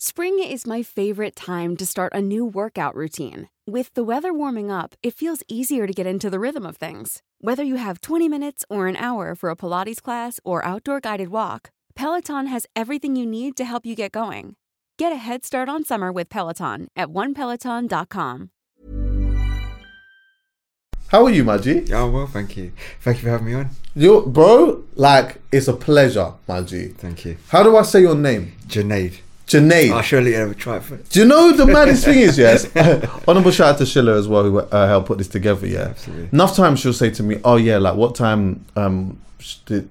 Spring is my favorite time to start a new workout routine. With the weather warming up, it feels easier to get into the rhythm of things. Whether you have 20 minutes or an hour for a Pilates class or outdoor guided walk, Peloton has everything you need to help you get going. Get a head start on summer with Peloton at onepeloton.com. How are you, Maji? Yeah, well, thank you. Thank you for having me on. You, bro, like it's a pleasure, Maji. Thank you. How do I say your name? Junaid. Junaid. I'll surely ever try it first. Do you know the maddest thing is, yes? Honorable shout out to Sheila as well, who uh, helped put this together, yeah? Absolutely. Enough times she'll say to me, oh, yeah, like what time um,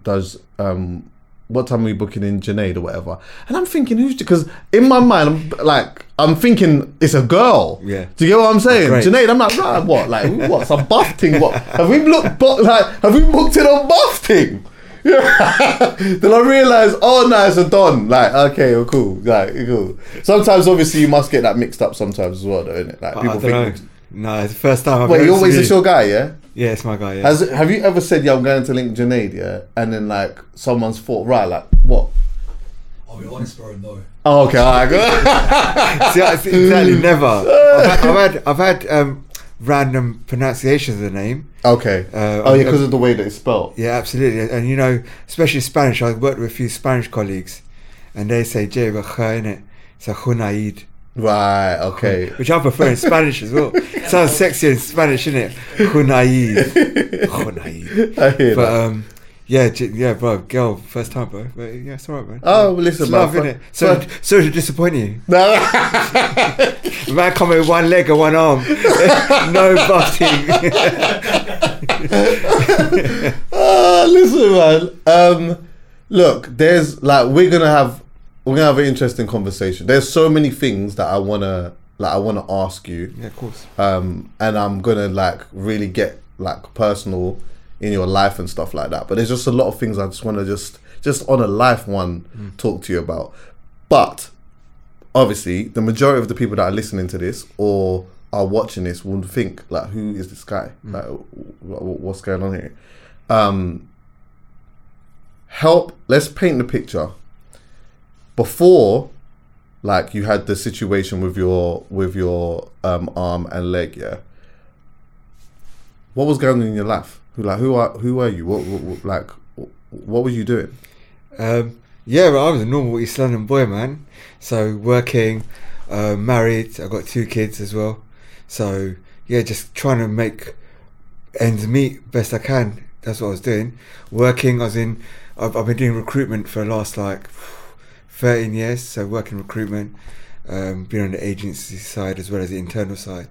does, um, what time are we booking in Junaid or whatever? And I'm thinking, who's, because in my mind, I'm like, I'm thinking it's a girl. Yeah. Do you get what I'm saying? great. Junaid, I'm like, right, what? Like, what? Some buff thing? What? Have we looked, like, have we booked it on buff thing? Yeah. then I realised, oh no, it's a Don. Like, okay, well, cool. Like, cool. Sometimes, obviously, you must get that mixed up sometimes as well, though, innit? Like, I people don't think. know. No, it's the first time I've Wait, heard you it always to it's your guy, yeah? Yeah, it's my guy, yeah. Has have you ever said, "Yeah, I'm going to link Junaid," yeah, and then like someone's thought, right, like what? I'll be honest, bro, no. Oh, okay, all right, good. See, I- see, exactly, never. I've had, I've had, I've had um, random pronunciations of the name. okay. Uh, oh, yeah, because of the way that it's spelled. Yeah, absolutely. And you know, especially Spanish, I've worked with a few Spanish colleagues, and they say J with ch in it. So Junaid. Right. Okay. Which I prefer in Spanish as well. Sounds sexy in Spanish, innit? Junaid. Junaid. I hear But that. um, yeah, yeah, bro, girl, first time, bro. But yeah, it's alright, man. Oh, well, listen, it's man, love, fir- innit? So, sorry to disappoint you. No. Man coming with one leg and one arm, no butting. Ah, listen, man. Um, look, there's like we're gonna have we're gonna have an interesting conversation. There's so many things that I wanna like I wanna ask you. yeah, of course. um, and I'm gonna like really get like personal in your life and stuff like that. But there's just a lot of things I just want to just just on a life one talk to you about. But obviously, the majority of the people that are listening to this or are watching this would think like, who is this guy? Like, wh- wh- what's going on here? Um, help. Let's paint the picture. Before like you had the situation with your with your um, arm and leg, yeah. What was going on in your life? Like who are who are you? What, what, what like what were you doing? Um, yeah, well, I was a normal East London boy, man. So working, uh, married. I got two kids as well. So yeah, just trying to make ends meet best I can. That's what I was doing. Working, I was in. I've, I've been doing recruitment for the last like thirteen years. So working recruitment, um, being on the agency side as well as the internal side.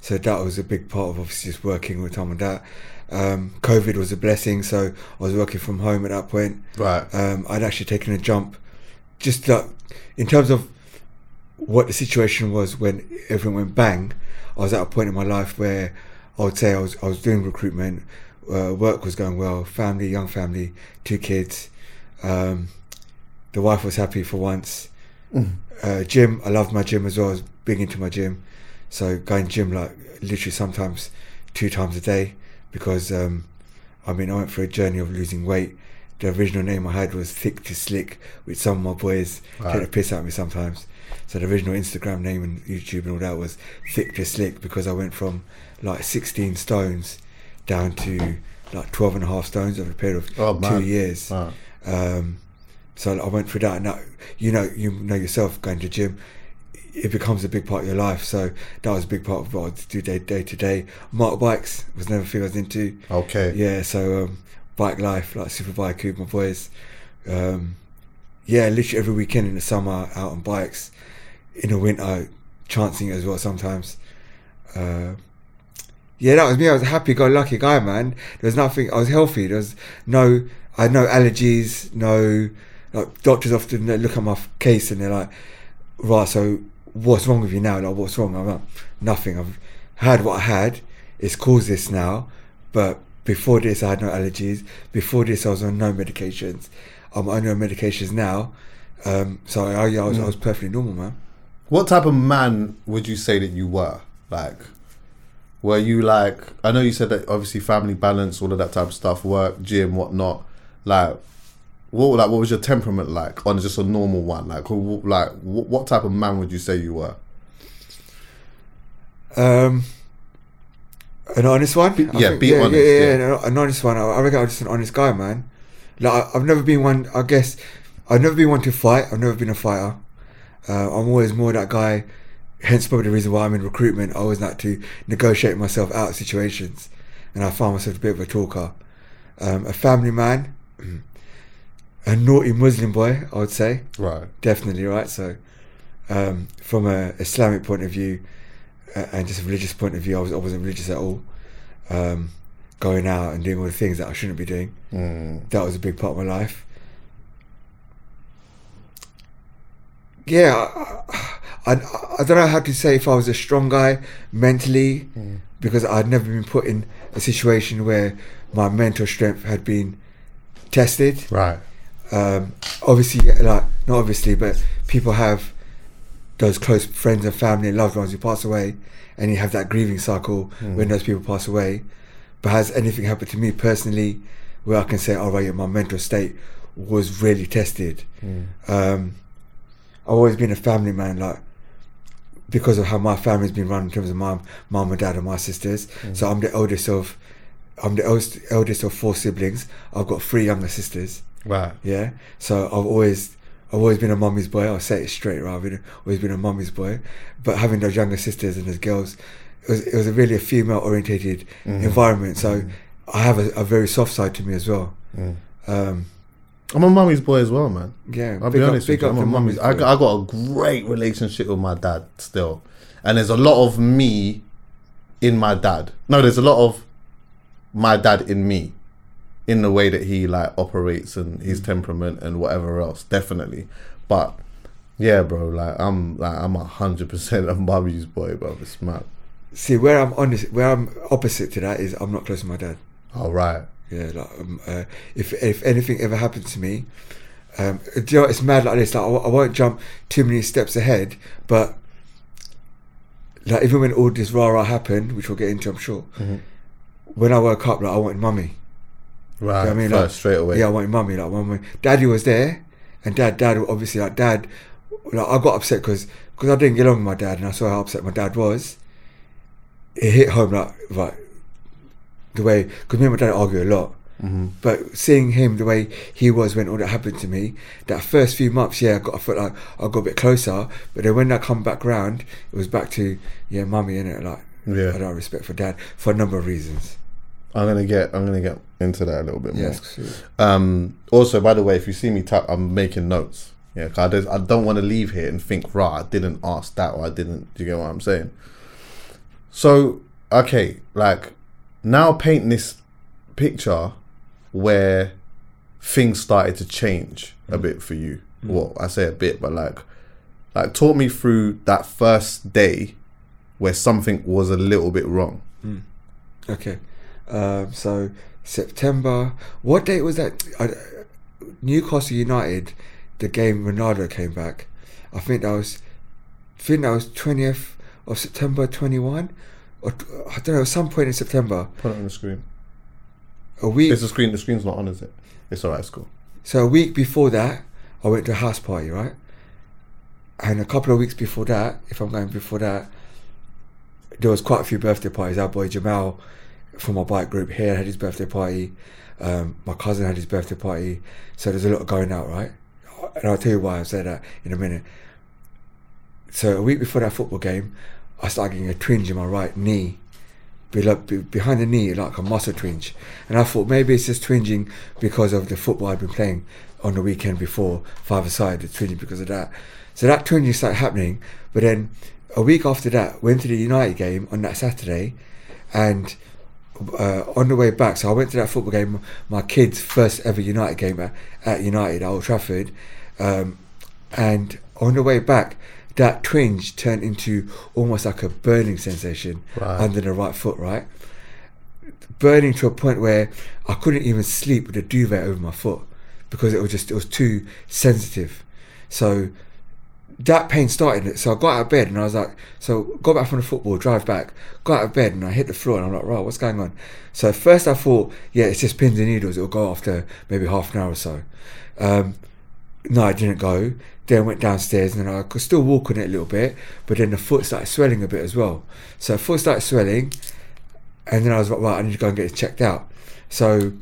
So that was a big part of obviously just working with Tom and that. Um, COVID was a blessing, so I was working from home at that point. Right. Um, I'd actually taken a jump, just like, in terms of what the situation was when everything went bang. I was at a point in my life where I would say I was I was doing recruitment, uh, work was going well, family, young family, two kids. Um, the wife was happy for once. Uh, gym, I loved my gym as well. I was big into my gym, so going gym like literally sometimes two times a day because um, I mean I went through a journey of losing weight. The original name I had was Thick to Slick, which some of my boys take a piss out of me sometimes. So the original Instagram name and YouTube and all that was Thick to Slick because I went from like 16 stones down to like 12 and a half stones over a period of Oh, two years. Wow. Um, so I went through that. And that, you know, you know yourself going to gym, it becomes a big part of your life. So that was a big part of what I do day day to day. Motorbikes was never thing I was into. Okay. Yeah, so um, bike life, like super bike with my boys. Um, yeah, literally every weekend in the summer out on bikes. In the winter, chancing as well sometimes. Uh, yeah, that was me. I was a happy-go-lucky guy, man. There was nothing. I was healthy. There was no. I had no allergies. No. Like doctors often look at my case and they're like, "Right, so what's wrong with you now? Like, what's wrong?" I'm like, "Nothing. I've had what I had. It's caused this now, but before this, I had no allergies. Before this, I was on no medications. I'm on no medications now. Um, so I, I, was, I was perfectly normal, man. What type of man would you say that you were? Like, were you like? I know you said that obviously family balance, all of that type of stuff, work, gym, whatnot. Like, what like what was your temperament like on just a normal one? Like, who, like what, what type of man would you say you were? Um, an honest one. I yeah, be honest, Yeah, yeah. yeah, an honest one. I, I reckon I'm just an honest guy, man. Like I, I've never been one. I guess I've never been one to fight. I've never been a fighter. Uh, I'm always more that guy. Hence, probably the reason why I'm in recruitment. I always like to negotiate myself out of situations, and I find myself a bit of a talker. Um, a family man, a naughty Muslim boy, I would say. Right. definitely right? So um, from an islamic point of view uh, and just a religious point of view i, was, I wasn't religious at all. Um, going out and doing all the things that i shouldn't be doing. Mm. that was a big part of my life. Yeah I, I, I don't know how to say if i was a strong guy mentally because i'd never been put in a situation where my mental strength had been tested. Right. Um, obviously, like not obviously, but people have those close friends and family and loved ones who pass away, and you have that grieving cycle when those people pass away. But has anything happened to me personally, where I can say, "All right, yeah, my mental state was really tested." Um, I've always been a family man, like because of how my family's been run in terms of my mom and dad and my sisters. So I'm the eldest of, I'm the eldest, eldest of four siblings. I've got three younger sisters. Right. Yeah. So I've always I've always been a mummy's boy. I'll say it straight, right? I've been, always been a mummy's boy. But having those younger sisters and those girls, it was, it was a really a female orientated mm-hmm. environment. So mm-hmm. I have a, a very soft side to me as well. Mm. Um, I'm a mummy's boy as well, man. yeah. I'll be up- honest big with you. I'm a to mummy's. I, boy. I got a great relationship with my dad still, and there's a lot of me in my dad. No, there's a lot of my dad in me, in the way that he like operates and his Mm. temperament and whatever else. Definitely, but yeah, bro. Like I'm like I'm a hundred percent a mummy's boy, bro. It's mad. See where I'm honest, where I'm opposite to that is I'm not close to my dad. All right. Yeah, like um, uh, if if anything ever happened to me, um, do you know, it's mad like this. Like I, I won't jump too many steps ahead, but like even when all this rah rah happened, which we'll get into, I'm sure. When I woke up, like I wanted mummy. Right. You know I mean, First, like, straight away. Yeah, I wanted mummy. Like mummy, daddy was there, and dad, dad obviously like dad. Like I got upset because because I didn't get along with my dad, and I saw how upset my dad was. It hit home like like the way because me and my dad argue a lot. Mm-hmm. But seeing him the way he was when all that happened to me, that first few months, yeah, I got I felt like I got a bit closer. But then when I come back round, it was back to yeah, mummy in it. Like Yeah. I don't have respect for dad for a number of reasons. I'm gonna get. I'm gonna get into that a little bit more. Yes. Um, also, by the way, if you see me tap, I'm making notes. Yeah, 'cause I don't, I don't want to leave here and think, right, I didn't ask that or I didn't. Do you get what I'm saying? So, okay, like now paint this picture where things started to change a mm. bit for you. Mm. Well, I say a bit, but like, like talk me through that first day where something was a little bit wrong. Mm. Okay. Um, so September. What date was that? I, Newcastle United. The game Ronaldo came back. I think that was. I think that was twentieth of September twenty one, or I don't know. Some point in September. Put it on the screen. A week. It's the screen. The screen's not on, is it? It's alright. It's cool. So a week before that, I went to a house party, right? And a couple of weeks before that, if I'm going before that, there was quite a few birthday parties. Our boy Jamal from my bike group here had his birthday party. Um, my cousin had his birthday party. So there's a lot going out, right? and I'll tell you why I say that in a minute. So a week before that football game, I started getting a twinge in my right knee, behind the knee, like a muscle twinge. And I thought maybe it's just twinging because of the football I'd been playing on the weekend before, five aside, it's twinging because of that. So that twinging started happening. But then a week after that, went to the United game on that Saturday, and uh, on the way back, so I went to that football game, my kid's first ever United game at, at United Old Trafford, um, and on the way back, that twinge turned into almost like a burning sensation under the right foot, right? Burning to a point where I couldn't even sleep with a duvet over my foot because it was just it was too sensitive. So that pain started. So I got out of bed and I was like, so got back from the football, drive back, got out of bed and I hit the floor and I'm like, right, what's going on? So first I thought, yeah, it's just pins and needles. It'll go after maybe half an hour or so. Um, no, I didn't go. Then went downstairs and I could still walk on it a little bit, but then the foot started swelling a bit as well. So foot started swelling, and then I was like, right, I need to go and get it checked out. So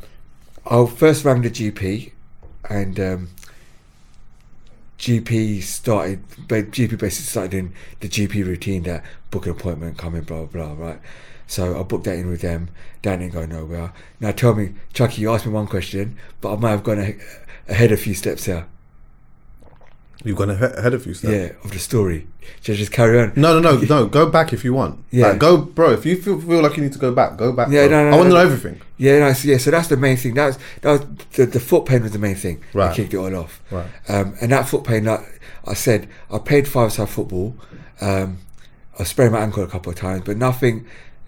I first rang the GP, and um, GP started, GP basically started doing the GP routine that book an appointment, come in, blah, blah, blah, right? So I booked that in with them. That didn't go nowhere. Now tell me, Chucky, you asked me one question, but I might have gone ahead a few steps here. You've gone ahead of you, Steph. Yeah, of the story. Should I just carry on? No, no, no, no. Go back if you want. Yeah. Like, go, bro. If you feel, feel like you need to go back, go back. Yeah, bro. no, no, I want to no, know no. everything. Yeah, no, so, yeah. So that's the main thing. That was that was the, the foot pain was the main thing. Right. That kicked it all off. Right. Um, and that foot pain, like I said, I played five side football. Um, I sprained my ankle a couple of times, but nothing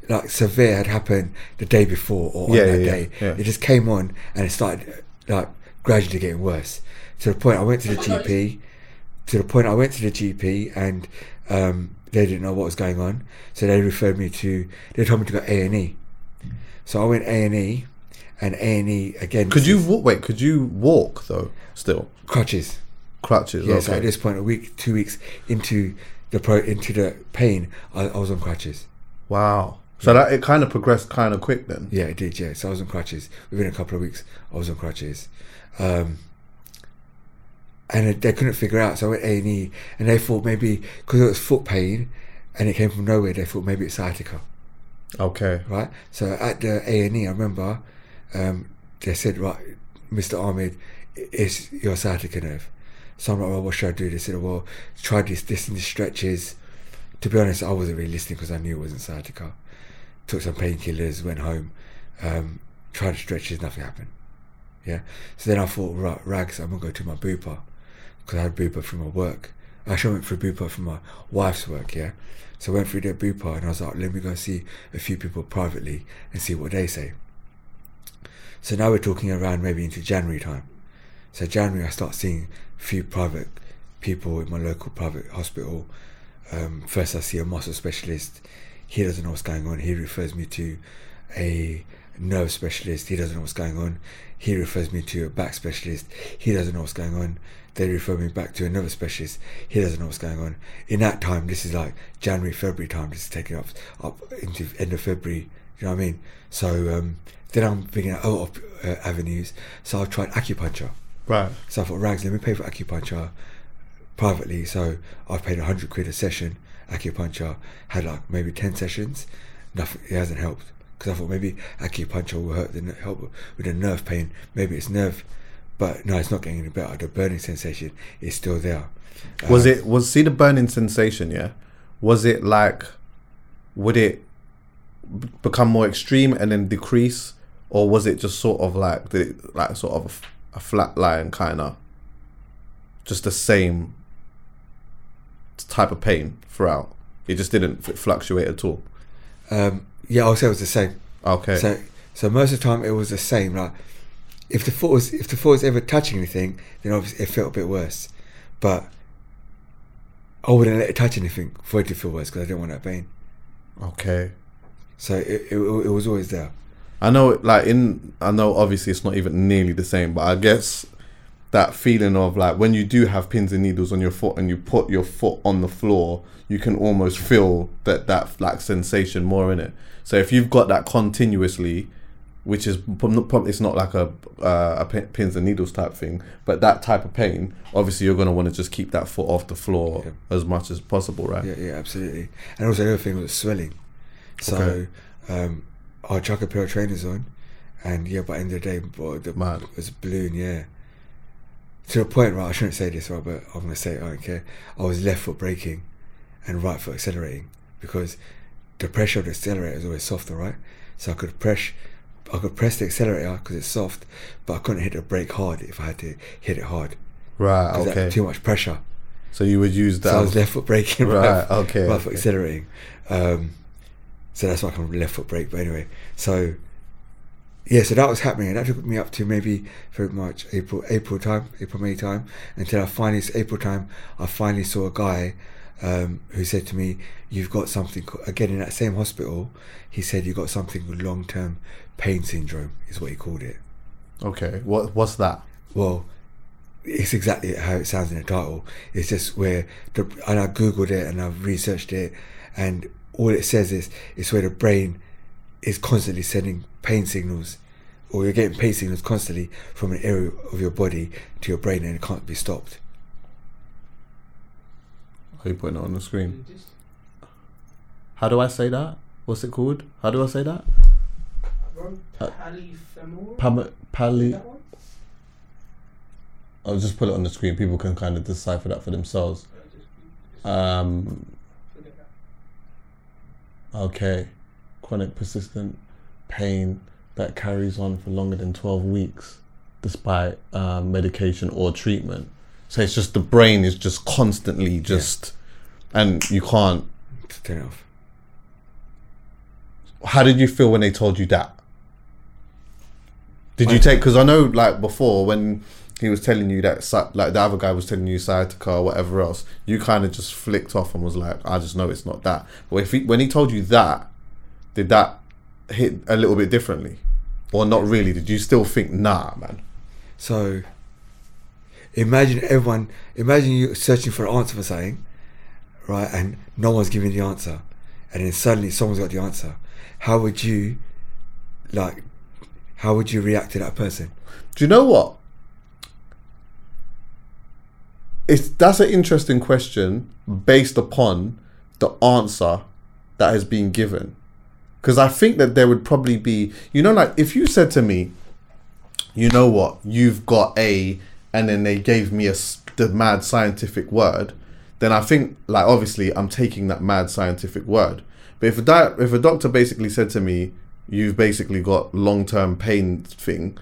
like severe had happened the day before or Yeah, that yeah, day. yeah. It just came on and it started like gradually getting worse. To the point I went to the GP. To the point I went to the GP and um, they didn't know what was going on, so they referred me to. They told me to go A and E. So I went A and E, and A and E again. Could you walk? Wait, could you walk though? Still crutches? crutches. Yeah. So at this point, a week, two weeks into the pro, into the pain, I, I was on crutches. Wow. So that it kind of progressed kind of quick then. Yeah, it did. Yeah, so I was on crutches within a couple of weeks. I was on crutches, um, and they couldn't figure out. So I went A and E, and they thought maybe because it was foot pain, and it came from nowhere. They thought maybe it's sciatica. Okay. right? So at the A and E, I remember um, they said, right, Mr. Ahmed, it's your sciatica nerve. So I'm like, well, what should I do? They said, well, try this, this and this stretches. To be honest, I wasn't really listening because I knew it wasn't sciatica. Took some painkillers, went home, um, tried the stretches, nothing happened. Yeah. So then I thought, right, rags, I'm gonna go to my Bupa because I had Bupa from my work. Actually, I went through Bupa from my wife's work. Yeah. So I went through their Bupa and I was like, let me go see a few people privately and see what they say. So now we're talking around maybe into January time. So January, I start seeing a few private people in my local private hospital. Um, first, I see a muscle specialist. He doesn't know what's going on. He refers me to a nerve specialist. He doesn't know what's going on. He refers me to a back specialist. He doesn't know what's going on. They refer me back to another specialist. He doesn't know what's going on. In that time, this is like January, February time. This is taking up up into end of February. You know what I mean? So um, then I'm thinking out other uh, avenues. So I've tried acupuncture. Right. So I thought, Rags, let me pay for acupuncture privately. So I've paid 100 quid a session, acupuncture, had like maybe 10 sessions. Nothing, it hasn't helped. Because I thought maybe acupuncture will hurt the, help with the nerve pain. Maybe it's nerve. But no, it's not getting any better. The burning sensation is still there. Was Uh, it was see the burning sensation? Yeah. Was it like? Would it become more extreme and then decrease, or was it just sort of like the like sort of a flat line kind of? Just the same type of pain throughout. It just didn't f- fluctuate at all. Um, yeah, I'll say it was the same. Okay. So, so most of the time it was the same. Like, if the foot was if the foot was ever touching anything, then obviously it felt a bit worse. But I wouldn't let it touch anything for it to feel worse because I didn't want that pain. okay. So it, it, it was always there. I know, like in, I know obviously it's not even nearly the same, but I guess that feeling of like when you do have pins and needles on your foot and you put your foot on the floor, you can almost feel that that like sensation more in it. So if you've got that continuously, which is it's not like a uh, a pins and needles type thing, but that type of pain, obviously you're gonna want to just keep that foot off the floor as much as possible, right? Yeah, yeah, absolutely. And also the other thing was swelling. So Okay. um, I chuck a pair of trainers on, and yeah, by the end of the day, boy, the Mad. it was a balloon. Yeah. To the point, right? I shouldn't say this, right? But I'm gonna say it. I don't care. I was left foot braking, and right foot accelerating because the pressure of the accelerator is always softer, right? So I could press, I could press the accelerator because it's soft, but I couldn't hit the brake hard if I had to hit it hard. Right. Okay. too much pressure. So you would use that. So I was left foot braking, Right, right? okay, right foot okay. accelerating. Um, so that's why I can left foot brake. But anyway, so yeah, so that was happening, and that took me up to maybe very much April, April time, April May time, until I finally April time, I finally saw a guy um, who said to me, "You've got something." Again, in that same hospital, he said "You've got something called long-term pain syndrome, is what he called it. Okay. What What's that? Well, it's exactly how it sounds in the title. It's just where the and I googled it and I've researched it, and all it says is it's where the brain is constantly sending pain signals, or you're getting pain signals constantly from an area of your body to your brain, and it can't be stopped. Are you putting it on the screen? How do I say that? What's it called? How do I say that? Uh, pali. I'll just put it on the screen. People can kind of decipher that for themselves. Um, okay. Chronic persistent pain that carries on for longer than 12 weeks despite um, medication or treatment. So it's just the brain is just constantly just, and you can't. To turn it off. How did you feel when they told you that? Did you take? Because I know, like before, when he was telling you that, like the other guy was telling you sciatica or whatever else, you kind of just flicked off and was like, "I just know it's not that." But if he, when he told you that, did that hit a little bit differently, or not really? Did you still think, "Nah, man"? So imagine everyone, imagine you searching for an answer for something, right? And no one's giving the answer, and then suddenly someone's got the answer. How would you, like, how would you react to that person? Do you know what? It's that's an interesting question based upon the answer that has been given. Because I think that there would probably be, you know, like if you said to me, you know what, you've got a, and then they gave me a the mad scientific word, then I think like obviously I'm taking that mad scientific word. But if a di- if a doctor basically said to me, you've basically got long term pain thing,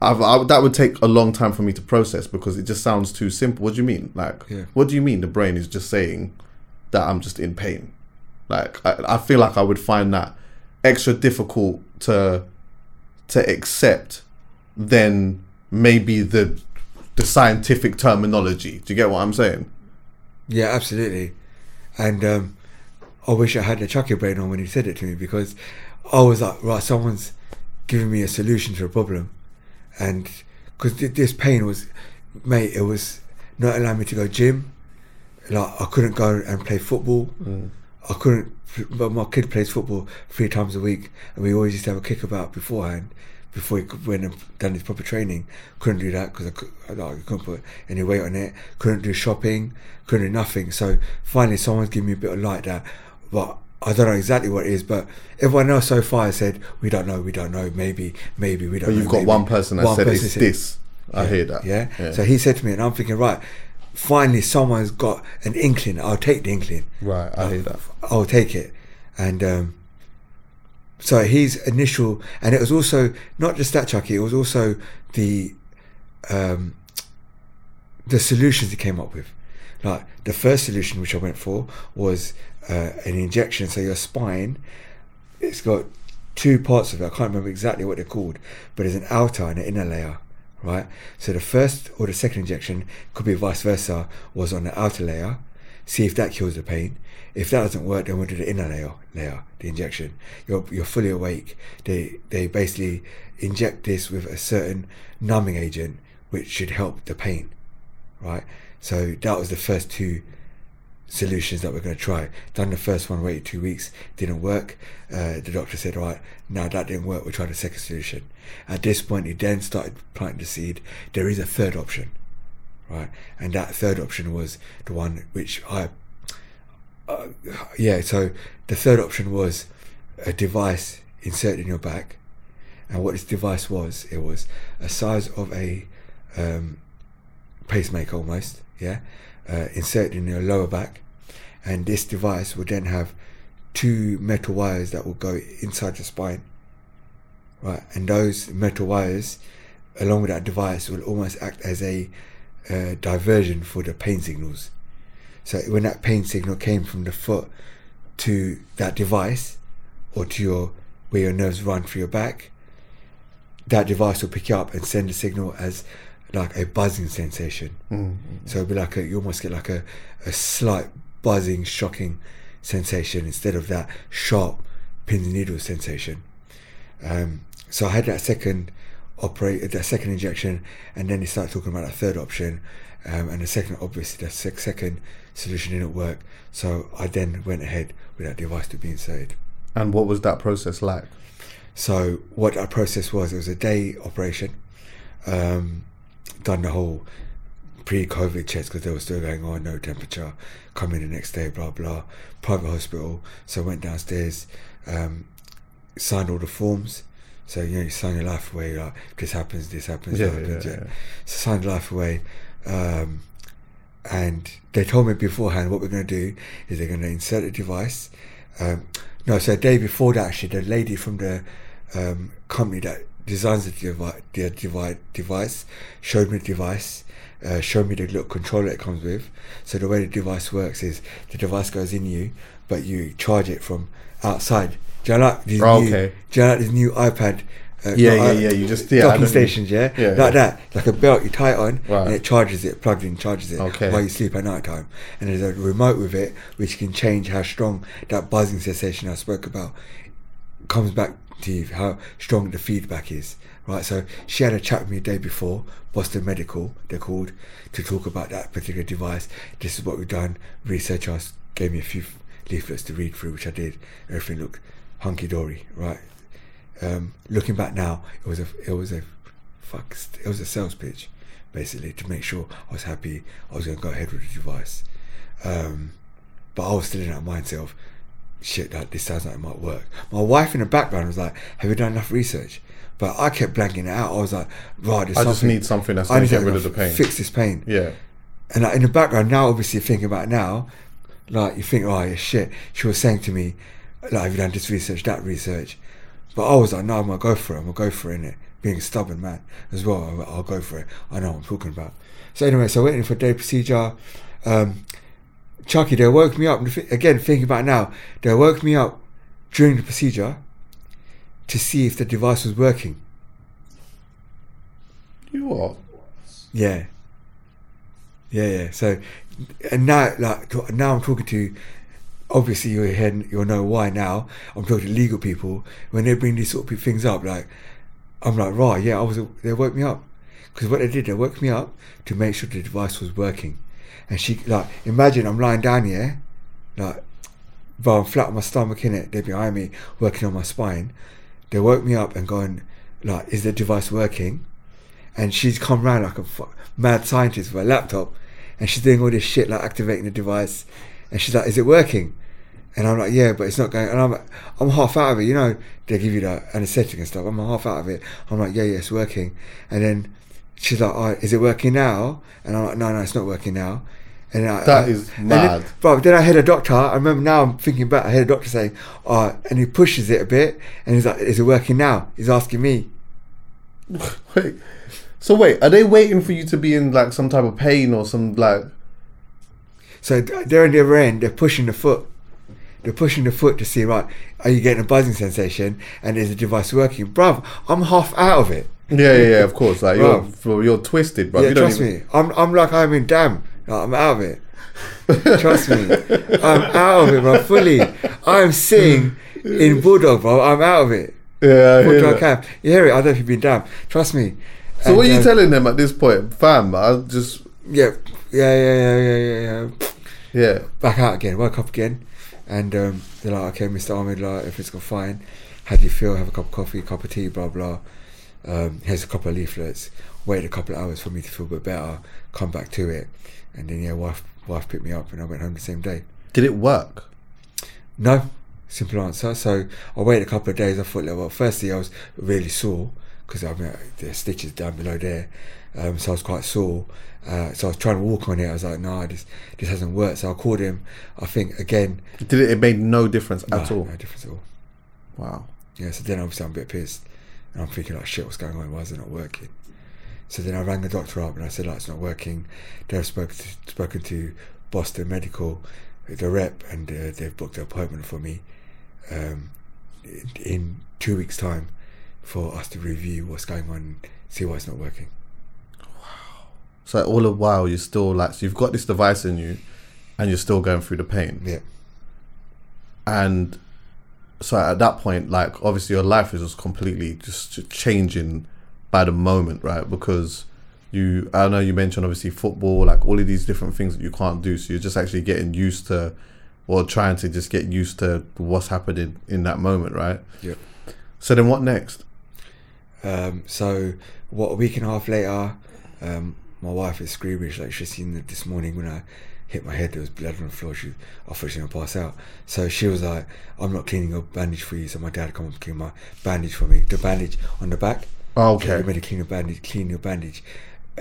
I've, I, that would take a long time for me to process because it just sounds too simple. What do you mean? Like, Yeah. what do you mean the brain is just saying that I'm just in pain? Like, I, I feel like I would find that extra difficult to to accept than maybe the the scientific terminology. Do you get what I'm saying? Yeah, absolutely. And um, I wish I had the chucky brain on when he said it to me because I was like, right, someone's giving me a solution to a problem, and because this pain was, mate, it was not allowing me to go gym. Like I couldn't go and play football. I couldn't. But my kid plays football three times a week, and we always used to have a kickabout beforehand. Before he could- went and done his proper training, couldn't do that because I, could, I like, I couldn't put any weight on it. Couldn't do shopping. Couldn't do nothing. So finally, someone's giving me a bit of light that, but I don't know exactly what it is. But everyone else so far has said we don't know, we don't know, maybe, maybe we don't. But know, you've got maybe." one person that One said person it's said- this. I hear that. Yeah? So he said to me, and I'm thinking, right, finally someone's got an inkling. I'll take the inkling. Right, I hear that. I'll take it. And um, so his initial, and it was also not just that Chucky, it was also the um, the solutions he came up with. Like the first solution which I went for was uh, an injection. So your spine, it's got two parts of it. I can't remember exactly what they're called, but there's an outer and an inner layer, right? So the first or the second injection could be vice versa, was on the outer layer. See if that kills the pain. If that doesn't work, then we'll do the inner layer, layer, the injection. You're you're fully awake. They they basically inject this with a certain numbing agent, which should help the pain, right? So that was the first two solutions that we're going to try. Done the first one, waited two weeks, didn't work. Uh, the doctor said, right, now that didn't work, we'll try the second solution. At this point, he then started planting the seed. There is a third option, right? And that third option was the one which I, uh, yeah, so the third option was a device inserted in your back. And what this device was, it was a size of a um, pacemaker almost, yeah, uh, inserted in your lower back. And this device would then have two metal wires that will go inside your spine, right? And those metal wires, along with that device, will almost act as a uh, diversion for the pain signals. So when that pain signal came from the foot to that device, or to your where your nerves run through your back, that device will pick you up and send a signal as like a buzzing sensation. So it'll be like a, you almost get like a, a slight buzzing, shocking sensation instead of that sharp pins and needles sensation. Um, so I had that second operate, that second injection, and then they started talking about that third option, um, and the second, obviously, the sec- second solution didn't work. So I then went ahead with that device to be inserted. And what was that process like? So what that process was, it was a day operation. Um, done the whole pre-COVID checks because they were still going on, no temperature. Come in the next day, blah blah. Private hospital. So I went downstairs, um, signed all the forms. So you know, you sign your life away. Like this happens, this happens, Yeah, that happens. yeah, Yeah. So signed life away. Um, and they told me beforehand what we're going to do is they're going to insert a device. Um, no, so a day before that, actually, the lady from the um, company that designs the, devi- the devi- device showed me the device, uh, showed me the little controller it comes with. So the way the device works is the device goes in you, but you charge it from outside. Do you know like these Oh, new, okay. Do you know like these new iPad? Uh, Yeah, yeah, yeah, you just- yeah, docking stations, yeah, Yeah, like yeah. that, like a belt you tie it on, Right. and it charges it, plugged in, charges it Okay. while you sleep at night time. And there's a remote with it which can change how strong that buzzing sensation I spoke about comes back to you, how strong the feedback is. Right, so she had a chat with me the day before, Boston Medical, they're called, to talk about that particular device. This is what we've done. research Researchers gave me a few leaflets to read through, which I did. Everything looked hunky dory, right? Um, looking back now, it was a it was a fuck it was a sales pitch, basically to make sure I was happy. I was going to go ahead with the device, um, but I was still in that mindset of shit that this sounds like it might work. My wife in the background was like, "Have you done enough research?" But I kept blanking it out. I was like, "Right, I just need something that's I gonna get rid of the pain." Fix this pain." Yeah. And like, in the background now, obviously thinking about it now, like you think, oh yeah, shit. She was saying to me, like, have you done this research, that research? But I was like, no, I'm gonna go for it. I'm gonna go for it. Innit? Being a stubborn man as well, I'll, I'll go for it. I know what I'm talking about. So anyway, so I went in for day procedure. Um, Chucky, they woke me up. Again, thinking about now, they woke me up during the procedure to see if the device was working. You what? Yeah. Yeah, yeah. So, and now, like, now I'm talking to. Obviously, you're here. You'll know why now. I'm talking to legal people when they bring these sort of things up. Like, I'm like, right, yeah. I was. They woke me up because what they did, they woke me up to make sure the device was working. And she, like, imagine I'm lying down here, like, but I'm flat on my stomach in it. They're behind me, working on my spine. They woke me up and going, like, is the device working? and she's come round like a mad scientist with a laptop, and she's doing all this shit like activating the device, and she's like, "Is it working?" And I'm like, "Yeah, but it's not going." And I'm I'm half out of it. You know, they give you the anesthetic and stuff. I'm half out of it. I'm like, "Yeah, yeah, it's working." And then she's like, oh, "Is it working now?" And I'm like, "No, no, it's not working now." And I, That I- is and then- mad. But then I had a doctor. I remember now. I'm thinking back. I had a doctor saying, "Oh," and he pushes it a bit, and he's like, "Is it working now?" He's asking me. Wait. So wait, are they waiting for you to be in like some type of pain or some like? So they're on the other end, they're pushing the foot. They're pushing the foot to see, right, are you getting a buzzing sensation and is the device working? Bruv, I'm half out of it. Yeah, yeah, yeah. Of course, like Bro. you're you're twisted, bro. yeah, you don't trust even, me. I'm, I'm like, I'm in damn. I'm out of it. trust me. I'm out of it, bro, fully. I'm sitting in Bulldog, bro. I'm out of it. Yeah, I hear camp. You hear it? I don't know if you've been damn. Trust me. So what are you um, telling them at this point, fam? I just Yeah, yeah, yeah, yeah, yeah, yeah, yeah. Yeah. back out again. Woke up again, and um, they're like, "Okay, Mr. Ahmed, like, everything's gone fine. How do you feel? Have a cup of coffee, a cup of tea, blah blah. Um, here's a couple of leaflets. Wait a couple of hours for me to feel a bit better. Come back to it, and then yeah, wife wife picked me up, and I went home the same day. Did it work? No, simple answer. So I waited a couple of days. I thought, well, firstly, I was really sore because I mean, the stitches down below there, um, so I was quite sore. Uh, so I was trying to walk on it. I was like, no, this this hasn't worked. So I called him. I think again, Did it? It made no difference at no, all. no difference at all. Wow. Yeah. So then obviously I'm a bit pissed, and I'm thinking like, shit, what's going on? Why is it not working? So then I rang the doctor up and I said, like, it's not working. They've spoken to, spoken to Boston Medical, the rep, and uh, they've booked an appointment for me um, in, in two weeks' time for us to review what's going on, see why it's not working. Wow. So all the while you're still like, so you've got this device in you, and you're still going through the pain. Yeah. And so at that point, like obviously your life is just completely just changing by the moment, right? Because you, I know you mentioned obviously football, like all of these different things that you can't do. So you're just actually getting used to, or trying to just get used to what's happening in that moment, right? Yep. So then what next? Um, so what a week and a half later, um, my wife is screaming. She's like she's seen it this morning when I hit my head. There was blood on the floor. She, I thought she was gonna pass out. So she was like, "I'm not cleaning your bandage for you." So my dad come and clean my bandage for me. The bandage on the back. Oh, okay. You made to clean your bandage. Clean your bandage.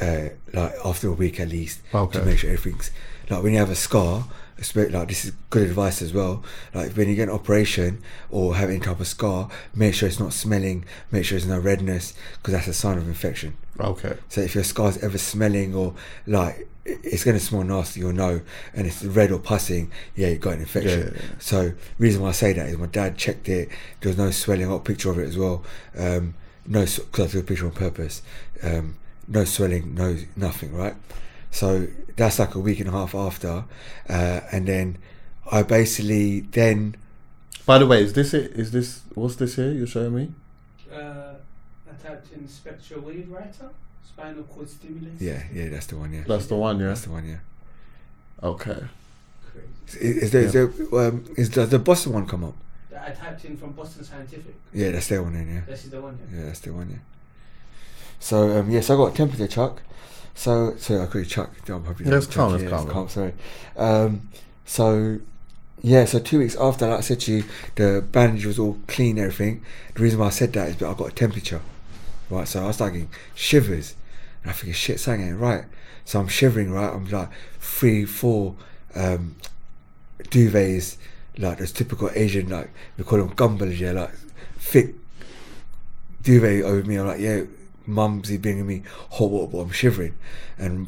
Uh, like after a week at least Okay. to make sure everything's like when you have a scar. Very- like this is good advice as well. Like when you get an operation or have any type of scar, make sure it's not smelling. Make sure there's no redness because that's a sign of infection. Okay. So if your scar's ever smelling or like it's gonna smell nasty or no, and it's red or pussing, yeah, you got an infection. Yeah, yeah, yeah. So reason why I say that is my dad checked it. There was no swelling. I got a picture of it as well. Um, no, because I took a picture on purpose. Um, no swelling, no nothing. Right. So that's like a week and a half after, uh, and then I basically then By the way, is this it? Is this what's this here you're showing me? uh, attached in Spectra WaveWriter, spinal cord stimulator. yeah yeah that's the one yeah That's the one, yeah. that's the one yeah. Okay. Is, is there, is there um, is does the Boston one come up? That I typed in from Boston Scientific. Yeah, that's their one then yeah. This is the one. Yeah. Yeah, that's the one. Yeah. So um, yes, I got a temperature chuck. So so I call you Chuck. I'm probably Let's Chuck, calm, let's calm, calm. Sorry. Um, so yeah, so two weeks after, like I said to you, the bandage was all clean, everything. The reason why I said that is because I got a temperature, right? So I was like getting shivers, and I figured shit, something ain't right. So I'm shivering, right? I'm like three, four um, duvets, like those typical Asian, like we call them gumbels, yeah, like thick duvet over me. I'm like, yeah, mumsy bringing me hot water, but I'm shivering. And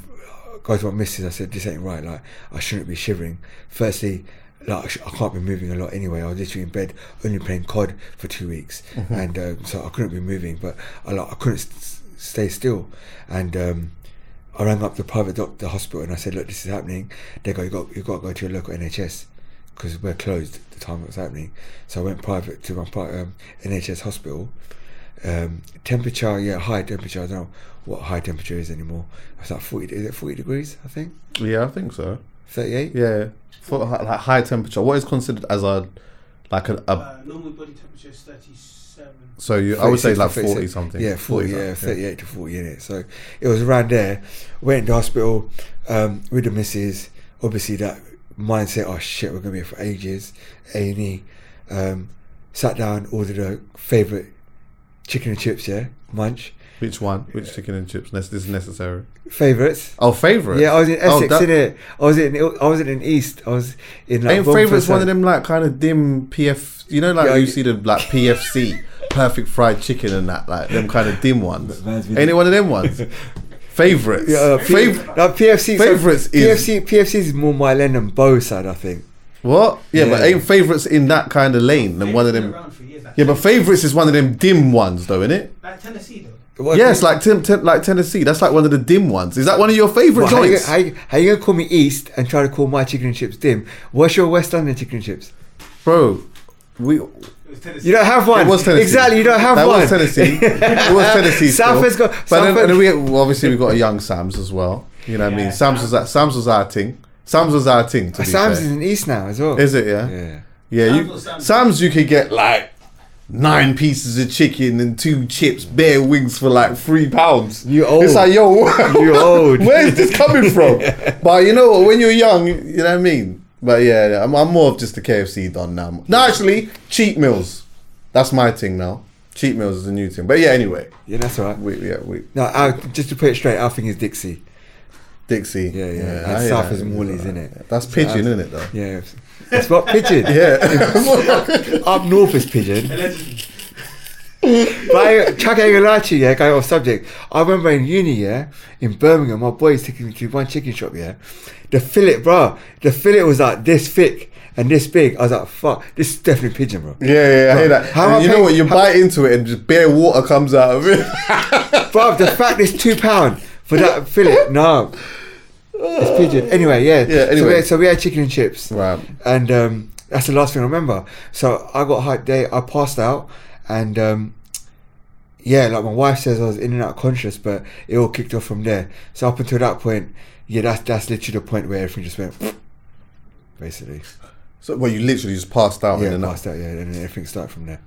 I go to my missus, I said, this ain't right. Like, I shouldn't be shivering. Firstly, like I, sh- I can't be moving a lot anyway. I was literally in bed, only playing COD for two weeks, and um, so I couldn't be moving. But I like I couldn't stay still, and. Um, I rang up the private doctor hospital and I said, "Look, this is happening." They go, "You got, you got to go to your local NHS because we're closed at the time it was happening." So I went private to my pri- um, NHS hospital. Um, temperature, yeah, high temperature. I don't know what high temperature is anymore. It's like forty. Is it forty degrees? I think Yeah, I think so. thirty-eight. Yeah, for like high temperature. What is considered as a like a, a Uh, normal body temperature is 37. so you I would say like forty something. Yeah, 40, yeah, something, 38 to 40 in it. So it was around there. Went into hospital um, with the missus. Obviously, that mindset, oh shit, we're going to be here for ages. A&E. Um, sat down, ordered a favourite chicken and chips, yeah, munch. Which one? Which chicken and chips? This is necessary. Favourites. Oh, favorite. Yeah, I was in Oh, Essex, that- innit? I was in I wasn't in East. I was in like Ain't favorites one of them like kind of dim PF? You know, like Yeah, you I- see the like PFC, perfect fried chicken and that, like them kind of dim ones. Ain't it one of them ones? favorites. Yeah, uh, P- Fav- no, PFC. so favourites is- PFC. PFC is more my lane than Bow side, I think. what? Yeah, but ain't favorites in that kind of lane than one of Been them. Around for years, like, Yeah, but favorites is one of them dim ones, though, isn't it? like Tennessee though. What- Yes, like Tim, Tim, like Tennessee. That's like one of the dim ones. Is that one of your favorite Well, you, joints, how, you, how you gonna call me East and try to call my chicken and chips dim? What's your West London chicken and chips? bro? We Tennessee. You don't have one. It was Tennessee. Exactly, you don't have that one. was Tennessee. it was Tennessee. South still. has got- But South then, and then we well, obviously we got a young Sam's as well. You know what I Yeah, mean? Sam's Sam. was that Sam's was our thing. Sam's was our thing. To uh, be Sam's fair. is in East now as well. Is it? Yeah. Yeah. Yeah. Sam's You, Sam's? Sam's you could get like nine pieces of chicken and two chips, bare wings for like three pounds. You old. It's like yo, You old. Where is this coming from? But you know what? When you're young, you know what I mean. But yeah, I'm, I'm more of just a KFC don now. No, actually, cheat meals. That's my thing now. Cheat meals is a new thing. But yeah, anyway, Yeah, that's all right. we yeah we No, our, just to put it straight, our thing is Dixie. Dixy. Yeah, yeah. And hear South is Morley's, isn't it? That's pigeon, isn't it? Though. Yeah. It's what pigeon. Yeah. Up north is pigeon. But I, Chuck ain't gonna lie to you, yeah, going off subject. I remember in uni, yeah, in Birmingham, my boy boys taking me to one chicken shop, yeah. The fillet, bro, the fillet was like this thick and this big. I was like, fuck, this is definitely pigeon, bro. Yeah, yeah, I hear that. How am I And you know what? You bite into it and just bare water comes out of it. Bro, the fact it's two pound for that fillet, no. It's pigeon. Anyway, yeah. Yeah, So anyway. we, had, so we had chicken and chips. Right. And um, that's the last thing I remember. So I got hyped day. I passed out, and um, yeah, like my wife says, I was in and out conscious, but it all kicked off from there. So up until that point, yeah, that's that's literally the point where everything just went, basically. so, well, you literally just passed out Yeah, night. passed out. Yeah, and then everything started from there.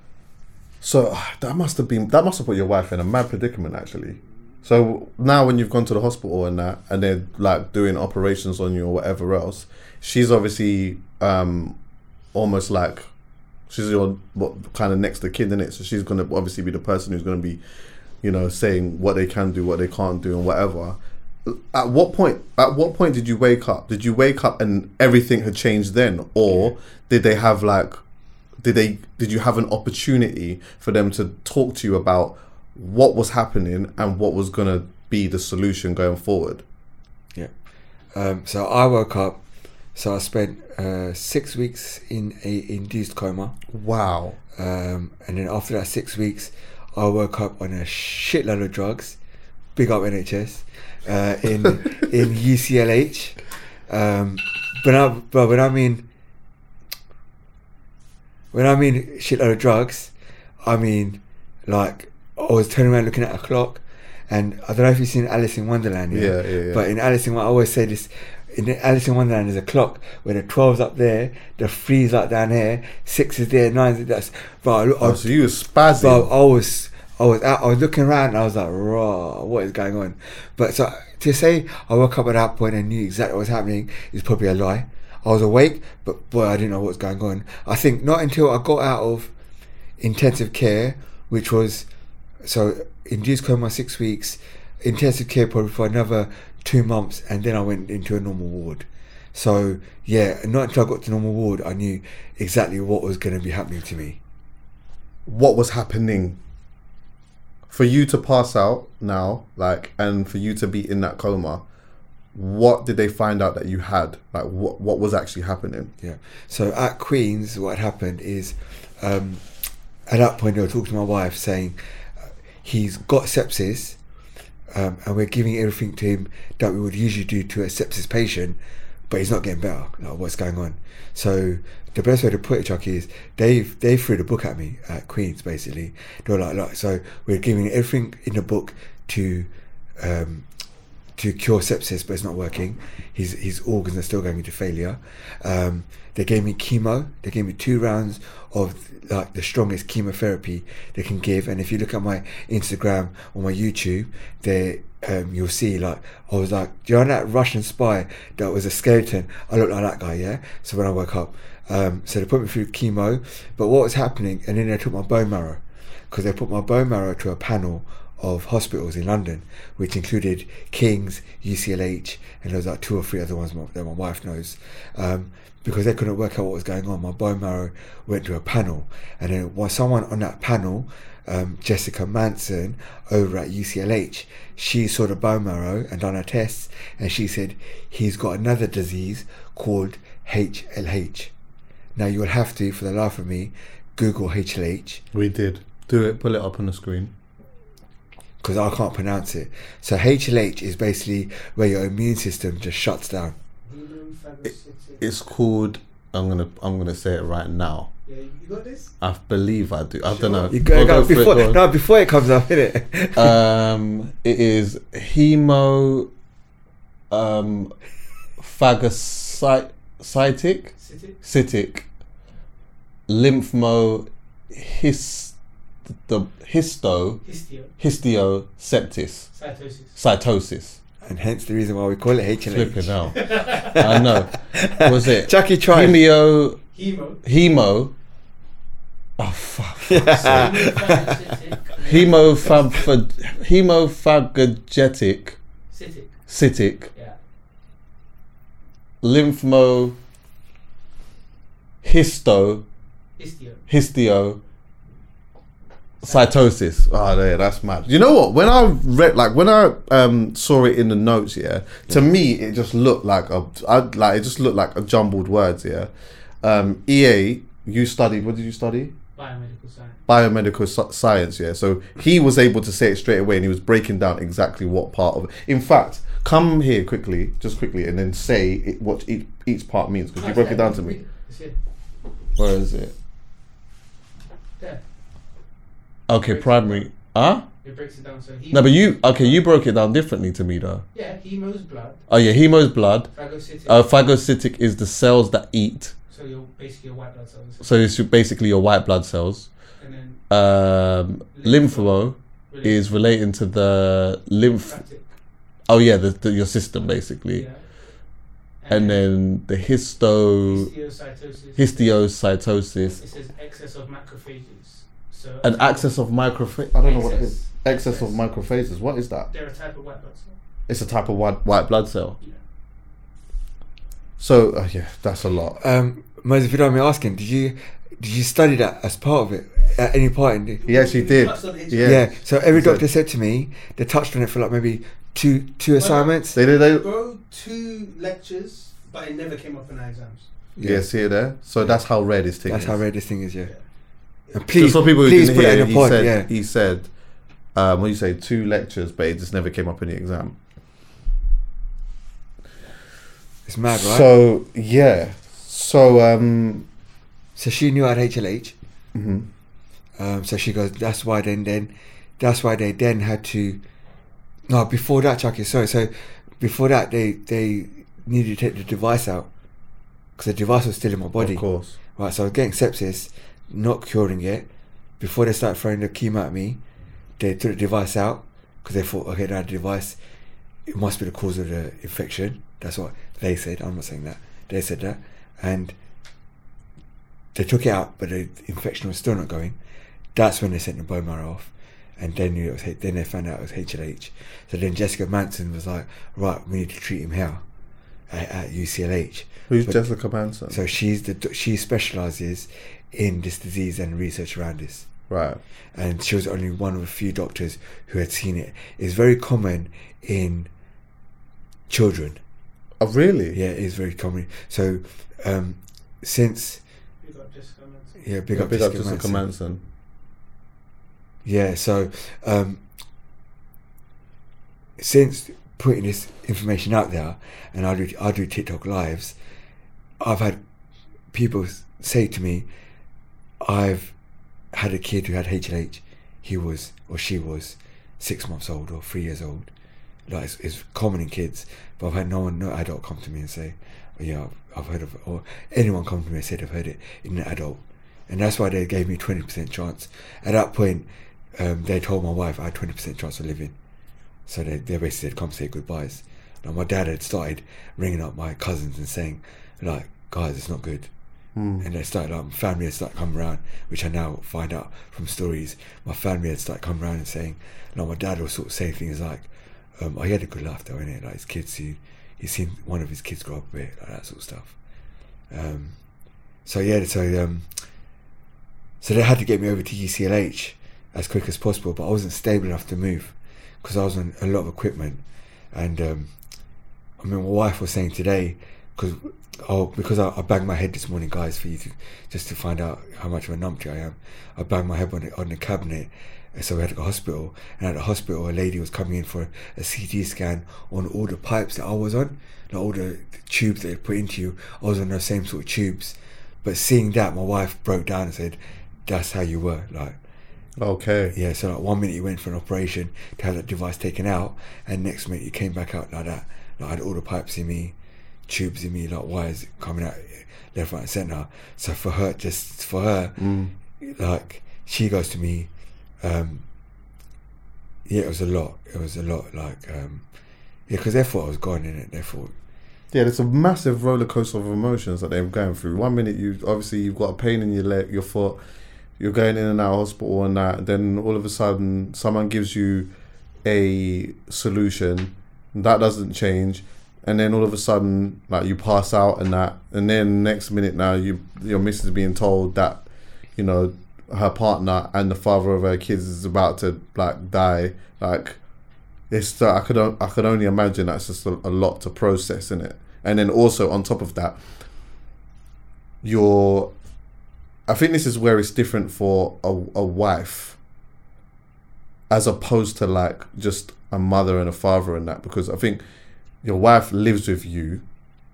So that must have been that must have put your wife in a mad predicament actually. So now when you've gone to the hospital and that and they're like doing operations on you or whatever else, she's obviously um almost like she's your what kind of next to kin in it. So she's gonna obviously be the person who's gonna be, you know, saying what they can do, what they can't do, and whatever. At what point? At what point did you wake up? Did you wake up and everything had changed then, or did they have like did they did you have an opportunity for them to talk to you about what was happening and what was going to be the solution going forward Yeah. Um, so I woke up. So I spent uh, six weeks in a induced coma. wow Um, and then after that six weeks, I woke up on a shitload of drugs. Big up NHS uh, in in UCLH. Um, but I, but when I mean when I mean shitload of drugs, I mean like Oh, I was turning around looking at a clock, and I don't know if you've seen Alice in Wonderland. Yeah, yeah, yeah. But in Alice in Wonderland, I always say this. In Alice in Wonderland, there's a clock where the 12's up there, the 3's like down here, 6 is there, 9 is that's. But I, I, oh, so you were spazzing but I was, I was out, I was looking around and I was like, raw, what is going on? But so to say I woke up at that point and knew exactly what was happening is probably a lie. I was awake, but boy, I didn't know what was going on. I think not until I got out of intensive care, which was so induced coma six weeks, intensive care probably for another two months, and then I went into a normal ward. So yeah, not until I got to normal ward, I knew exactly what was going to be happening to me. what was happening for you to pass out now like and for you to be in that coma what did they find out that you had like what what was actually happening Yeah. So at Queens, what happened is, um, at that point, they were talking to my wife saying he's got sepsis, um, and we're giving everything to him that we would usually do to a sepsis patient, but he's not getting better. Like, what's going on? So the best way to put it, Chucky, is they they threw the book at me at Queens. Basically, they were like, "Look, so we're giving everything in the book to." Um, to cure sepsis, but it's not working. His his organs are still going into failure. Um, they gave me chemo. They gave me two rounds of like the strongest chemotherapy they can give. And if you look at my Instagram or my YouTube, they um, you'll see like I was like, do you know that Russian spy that was a skeleton? I look like that guy, yeah. So when I woke up, um, so they put me through chemo. But what was happening? And then they took my bone marrow because they put my bone marrow to a panel of hospitals in London, which included King's, UCLH, and there was like two or three other ones that my wife knows. Um, because they couldn't work out what was going on, my bone marrow went to a panel, and then while someone on that panel, um, Jessica Manson over at UCLH, she saw the bone marrow and done her tests, and she said he's got another disease called HLH. Now you'll have to, for the life of me, Google HLH we did do it pull it up on the screen because I can't pronounce it. So HLH is basically where your immune system just shuts down. Helium, phagocytic. it's called i'm gonna i'm gonna say it right now Yeah, you got this? i believe i do i don't know You go, I'll go for it, before go no before it comes up, innit? um it is hemo um phagocytic, City. cytic, lymphmo, his, the histo, Histio. histioceptis, Cytosis. cytosis. And hence the reason why we call it Flipping HLH. out. I know. Was it? Chucky tried. Hemio, Hemo. hemo. Oh fuck. Hemophagocytic. Hemophag, hemophagogetic, Cytic. cytic, Yeah. lymphmo, histo, Histio. histio, cytosis. Oh, yeah, that's mad. You know what? When I read, like, when I um saw it in the notes, yeah, to me it just looked like a, I like it just looked like a jumbled words, yeah. Um, EA, you studied. What did you study? Biomedical science. biomedical sci- science yeah so he was able to say it straight away and he was breaking down exactly what part of it in fact come here quickly just quickly and then say it, what each, each part means because you broke it down to me where is it There. Okay primary huh It breaks it down. So no but you okay you broke it down differently to me though Yeah, hemo's blood. oh yeah hemo's blood Phagocytic. uh, phagocytic is the cells that eat so you're basically your white blood cells. so it's basically your white blood cells And then um lympho is relating to the lymph lymphatic. oh yeah the, the, your system basically Yeah. and then the histo histiocytosis. histiocytosis It says excess of macrophages. So an access of microphages I don't know what it is Excess. excess of Excess. microphages what is that They're a type of white blood cell. it's a type of white, white blood cell Yeah. so uh, yeah that's a lot Um, Moses, if you don't mind me asking, did you did you study that as part of it at any point? In the, he actually did Touched on it, yeah, yeah. So every He said- doctor said to me they touched on it for like maybe two two assignments. they did they Bro, two lectures, but it never came up in our exams. yeah. see it there so that's how rare this thing That's is how rare this thing is. Yeah. Please, for people who please didn't put hear that in he a point. said Yeah. he said um, what do you say two lectures but it just never came up in the exam It's mad, right? So, so yeah so um so she knew I had HLH. mhm. Um, so she goes, that's why then then that's why they then had to no before that Chucky sorry so before that they they needed to take the device out because the device was still in my body of course right so I was getting sepsis not curing it before they started throwing the chemo at me they took the device out because they thought okay that device it must be the cause of the infection. That's what they said. I'm not saying that. They said that. And they took it out, but the infection was still not going. That's when they sent the bone marrow off, and then knew it was then they found out it was HLH. So then Jessica Manson was like, right, we need to treat him here at, at UCLH. who's But- Jessica Manson So she's the she specializes in this disease and research around this. right And she was only one of a few doctors who had seen it. It's very common in children. oh really Yeah, it is very common. So um, since We got Jessica Manson. yeah, big yeah, up big up Jessica Jessica Manson. Manson Yeah, so um, since putting this information out there, and I do I do TikTok lives, I've had people say to me, "I've had a kid who had HLH. He was or she was six months old or three years old. Like it's, it's common in kids, but I've had no one, no adult, come to me and say, "Yeah, I've, I've heard of," it. or anyone come to me and said they've heard it in an adult, and that's why they gave me twenty percent chance. At that point, um, they told my wife I had twenty percent chance of living. So they, they basically said, come say goodbyes. Now my dad had started ringing up my cousins and saying, like, guys, it's not good. And they started, like, my family had started coming around, which I now find out from stories. My family had started coming around and saying, like, my dad was sort of saying things like, um, oh, he had a good laugh though, innit? Like his kids, he, he's seen one of his kids grow up a bit, like that sort of stuff. Um, so yeah, so um, so they had to get me over to UCLH as quick as possible, but I wasn't stable enough to move because I was on a lot of equipment. And um, I mean, my wife was saying today because oh because I, I banged my head this morning, guys, for you to just to find out how much of a numpty I am. I banged my head on the, on the cabinet. And so we had to go to hospital, and at the hospital, a lady was coming in for a CT scan on all the pipes that I was on, like all the tubes that they put into you. I was on those same sort of tubes, but seeing that, my wife broke down and said, "That's how you were." Like, Okay. yeah. So like one minute you went for an operation to have that device taken out, and next minute you came back out like that. Like I had all the pipes in me, tubes in me, like wires coming out left, right, and centre. So for her, just for her, Mm. like she goes to me. Um, yeah, it was a lot. It was a lot. Like, um, yeah, because they thought I was gone in it. They thought, Yeah, it's a massive roller coaster of emotions that they're going through. One minute you obviously you've got a pain in your leg, your foot, you're going in and out of hospital and that. Then all of a sudden, someone gives you a solution that doesn't change, and then all of a sudden, like you pass out and that, and then next minute now you your missus being told that, you know, her partner and the father of her kids is about to like die. Like it's I could I could only imagine that's just a, a lot to process in it, and then also on top of that, your I think this is where it's different for a, a wife as opposed to like just a mother and a father and that because I think your wife lives with you,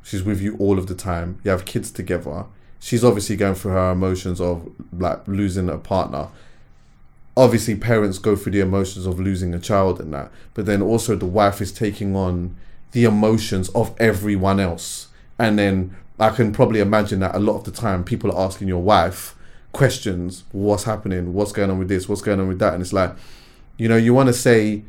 she's with you all of the time. You have kids together. She's obviously going through her emotions of like losing a partner obviously parents go through the emotions of losing a child and that but then also the wife is taking on the emotions of everyone else and then i can probably imagine that a lot of the time people are asking your wife questions. What's happening? What's going on with this? What's going on with that? And it's like you know you want to say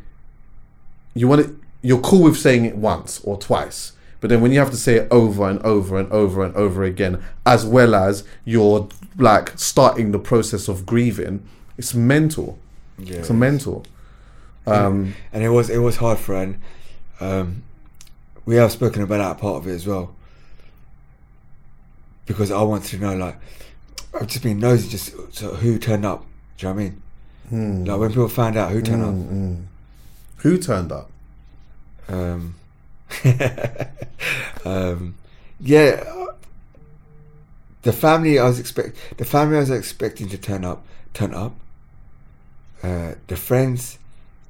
you want to you're cool with saying it once or twice but then when you have to say it over and over and over and over again as well as you're like starting the process of grieving it's mental. Yeah, it's a mental. Um and it was it was hard. And, um, we have spoken about that part of it as well because I want to know like I've just been nosy just so who turned up. Do you know what I mean? hmm. Like when people found out who turned Mm, mm. who turned up up. Um, um, yeah, the family I was expect the family I was expecting to turn up turn up. Uh, the friends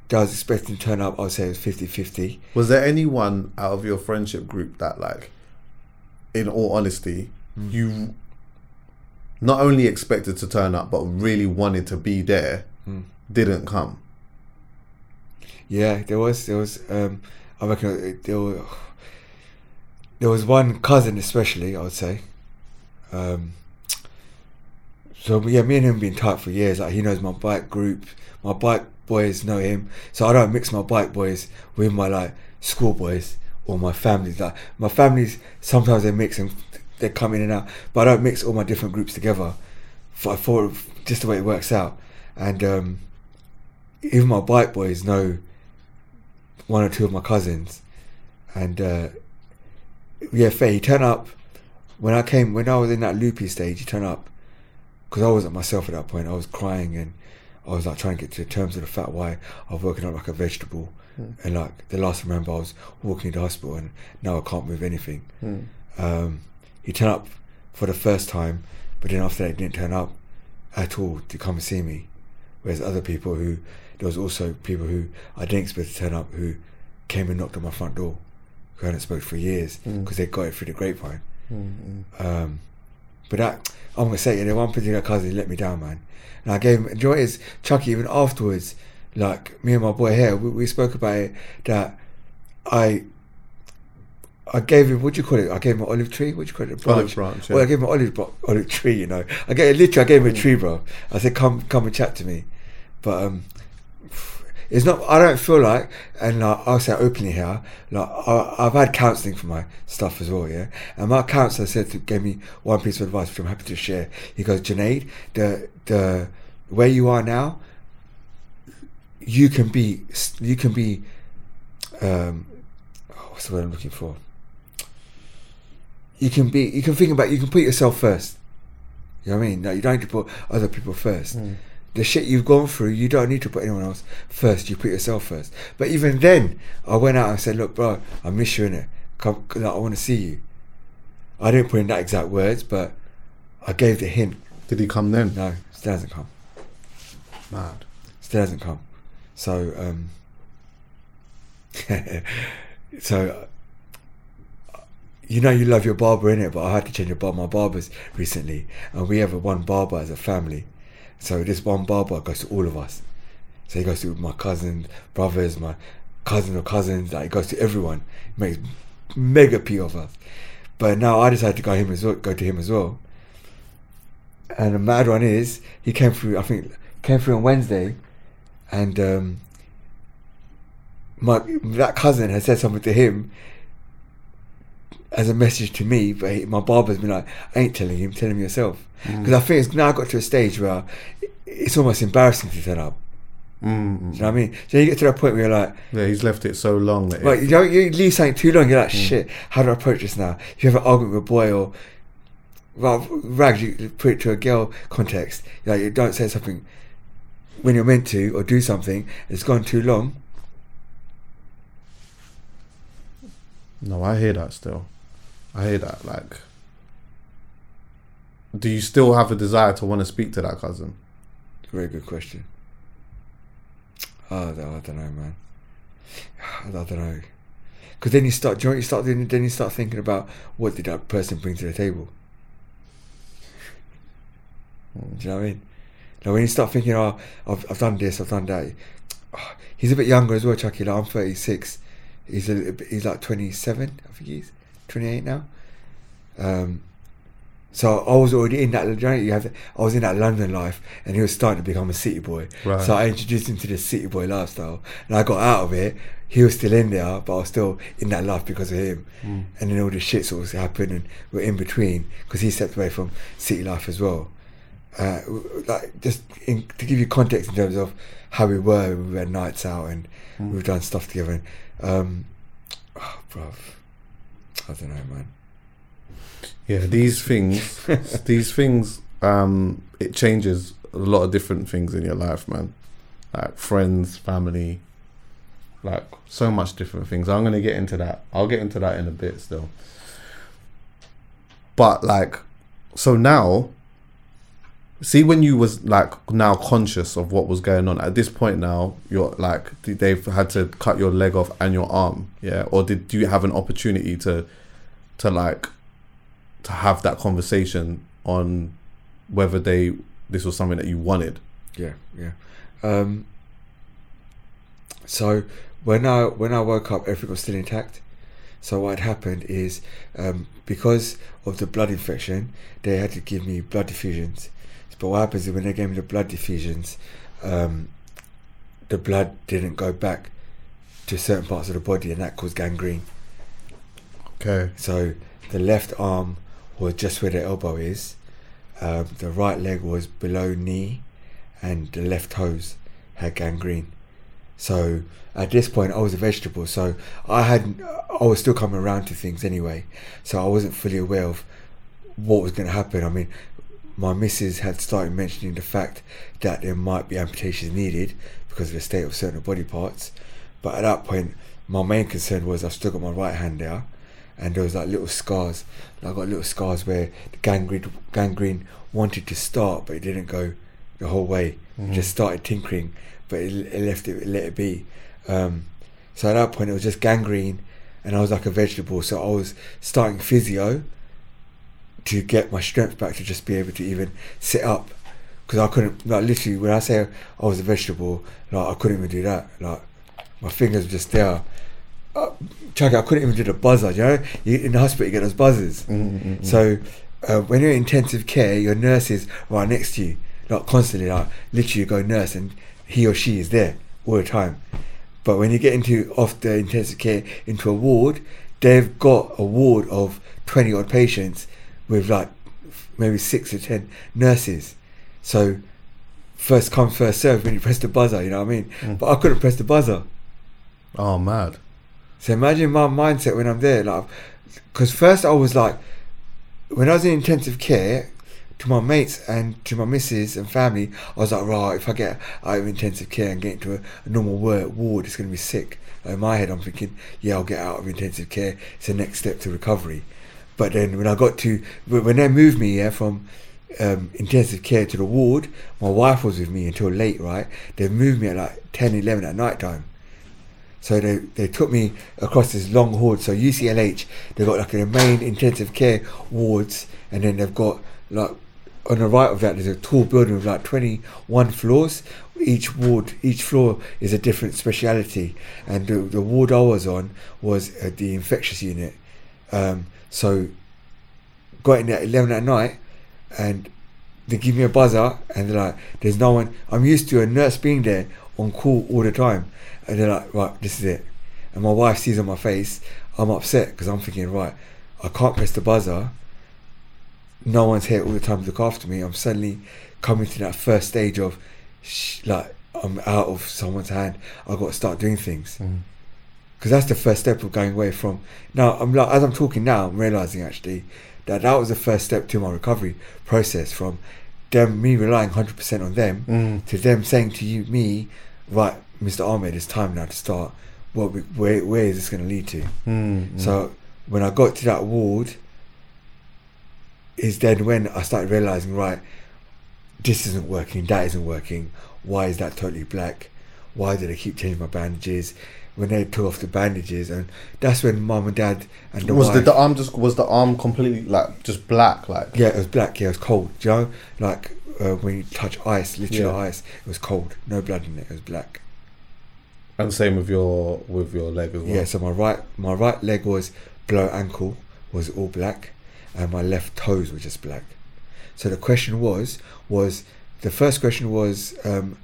that I was expecting to turn up, I would say it was 50-50. Was there anyone out of your friendship group that, like, in all honesty, you not only expected to turn up, but really wanted to be there, didn't come? Yeah, there was there was um I reckon there were, there was one cousin especially I would say. Um so yeah, me and him been tight for years. Like he knows my bike group, my bike boys know him. So I don't mix my bike boys with my like school boys or my family. Like my families sometimes they mix and they come in and out, but I don't mix all my different groups together. For, for just the way it works out, and um, even my bike boys know one or two of my cousins, and uh, yeah, fair. He turned up when I came when I was in that loopy stage. He turned up because I wasn't myself at that point. I was crying and I was like trying to get to terms with the fact why I was working out like a vegetable, and like the last I remember I was walking to the hospital and now I can't move anything. Um, he turned up for the first time, but then after that he didn't turn up at all to come and see me. Whereas other people who there was also people who I didn't expect to turn up who came and knocked on my front door who hadn't spoken for years because they got it through the grapevine. Um, but that I'm gonna say, yeah, the one particular cousin let me down, man. And I gave him. You know it is, Chucky? Even afterwards, like me and my boy here, we, we spoke about it. That I, I gave him. What do you call it? I gave him an olive tree. What do you call it? A Olive branch, Well, I gave him an olive olive tree. You know, I gave literally. I gave him a tree, bro. I said, come, come and chat to me. But um, it's not. I don't feel like, and like, I'll say openly here. Like I, I've had counselling for my stuff as well, yeah. And my counsellor said to gave me one piece of advice, which I'm happy to share. He goes, Junaid, the the where you are now, you can be, you can be. Um, what's the word I'm looking for? You can be. You can think about. You can put yourself first. You know what I mean? No, you don't need to put other people first. The shit you've gone through, you don't need to put anyone else first. You put yourself first. But even then, I went out and said, "Look, bro, I miss you in it. Come, like, I want to see you." I didn't put in that exact words, but I gave the hint. Did he come then? No, still hasn't come. Mad. Still hasn't come. So, um, so you know you love your barber in it, but I had to change bar- my barbers recently, and we have a one barber as a family. So this one barber goes to all of us. So he goes to my cousins, brothers, my cousin or cousins. Like he goes to everyone. He makes mega pee of us. But now I decided to go him as well, go to him as well. And the mad one is he came through. I think came through on Wednesday, and um, my that cousin had said something to him as a message to me. But he, my barber's been like, "I ain't telling him, tell him yourself." Mm. Because I think it's now got to a stage where it's almost embarrassing to turn up. Mm, mm Do you mm. know what I mean? So you get to that point where you're like, yeah, he's left it so long that it, you don't you leave something too long, you're like, shit, how do I approach this now? If you have an argument with a boy or well, rags, you put it to a girl context. You Like you don't say something when you're meant to or do something, it's gone too long. No, I hear that still. I hear that. Like, do you still have a desire to want to speak to that cousin? Very good question. Oh, I don't, know, man. I don't know. Because then you start, you start? Then you start thinking about what did that person bring to the table. Hmm. Do you know what I mean? Like when you start thinking, oh, I've, I've done this, I've done that. Oh, he's a bit younger as well, Chucky. Like I'm 36. He's a bit, he's like 27, I think he's 28 now. Um, so I was already in that. you have, I was in that London life, and he was starting to become a city boy. Right. So I introduced him to the city boy lifestyle, and I got out of it. He was still in there, but I was still in that life because of him. And then all the shit sort of happened, and we're in between because he stepped away from city life as well. Uh, like just in, to give you context in terms of how we were, we had nights out and we've done stuff together. And, um, oh, bruv, I don't know, man. Yeah, these things, these things, um, it changes a lot of different things in your life, man. Like friends, family, like so much different things. I'm gonna get into that. I'll get into that in a bit still. But like, so now, see when you was like now conscious of what was going on at this point now you're like they've had to cut your leg off and your arm yeah or did you have an opportunity to to like to have that conversation on whether they this was something that you wanted Yeah, yeah. Um, so when I when I woke up, everything was still intact. So what happened is um, because of the blood infection, they had to give me blood diffusions. But what happens is when they gave me the blood diffusions, um, the blood didn't go back to certain parts of the body, and that caused gangrene. okay So the left arm was just where the elbow is. Um, the right leg was below knee, and the left toes had gangrene. So at this point, I was a vegetable. So I had, I was still coming around to things anyway. So I wasn't fully aware of what was going to happen. I mean, my missus had started mentioning the fact that there might be amputations needed because of the state of certain body parts. But at that point, my main concern was I've still got my right hand there, and there was like little scars. I got little scars where the gangrene gangrene wanted to start, but it didn't go the whole way. It just started tinkering, but it, it left it, it let it be. Um, so at that point, it was just gangrene, and I was like a vegetable. So I was starting physio to get my strength back to just be able to even sit up. Because I couldn't like literally when I say I was a vegetable like I couldn't even do that. Like my fingers were just there. Uh, Chucky, I couldn't even do the buzzer you know? You, in the hospital you get those buzzers. So uh, when you're in intensive care your nurse is right next to you like constantly like literally you go nurse and he or she is there all the time. But when you get into off the intensive care into a ward, they've got a ward of twenty odd patients with like maybe six or ten nurses. So first come first serve when you press the buzzer, you know what I mean? Mm. But I couldn't press the buzzer. oh mad So imagine my mindset when I'm there, like, because first I was like, when I was in intensive care, to my mates and to my missus and family, I was like, right, if I get out of intensive care and get into a, a normal wa- ward, it's going to be sick. In my head, I'm thinking, yeah, I'll get out of intensive care. It's the next step to recovery. But then when I got to, when they moved me, yeah, from um, intensive care to the ward, my wife was with me until late, right? They moved me at like 10, 11 at night time. So they, they took me across this long ward. So UCLH, they've got like the main intensive care wards, and then they've got like on the right of that, there's a tall building with like 21 floors. Each ward, each floor is a different speciality, and the, the ward I was on was uh, the infectious unit. Um, so got in at 11 at night, and they give me a buzzer, and they're like, "There's no one." I'm used to a nurse being there on call all the time, and they're like, "Right, this is it." And my wife sees on my face, I'm upset because I'm thinking, right, I can't press the buzzer. No one's here all the time to look after me. I'm suddenly coming to that first stage of, like, I'm out of someone's hand. I've got to start doing things. Mm. Because that's the first step of going away from. Now, I'm like, as I'm talking now, I'm realizing actually that that was the first step to my recovery process from them, me relying 100% on them Mm. to them saying to you, me, right, Mr. Ahmed, it's time now to start. What, we, where, where is this going to lead to? Mm, So when I got to that ward, is then when I started realizing, right, this isn't working, that isn't working. Why is that totally black? Why do they keep changing my bandages? When they took off the bandages, and that's when mum and dad and the was the, wife, the arm just was the arm completely like just black like yeah, it was black. Yeah, it was cold. Do you know, like uh, when you touch ice, literally Yeah. ice, it was cold. No blood in it. It was black. and same with your with your leg as well. Yeah, so my right my right leg was below ankle was all black, and my left toes were just black. So the question was was the first question was um,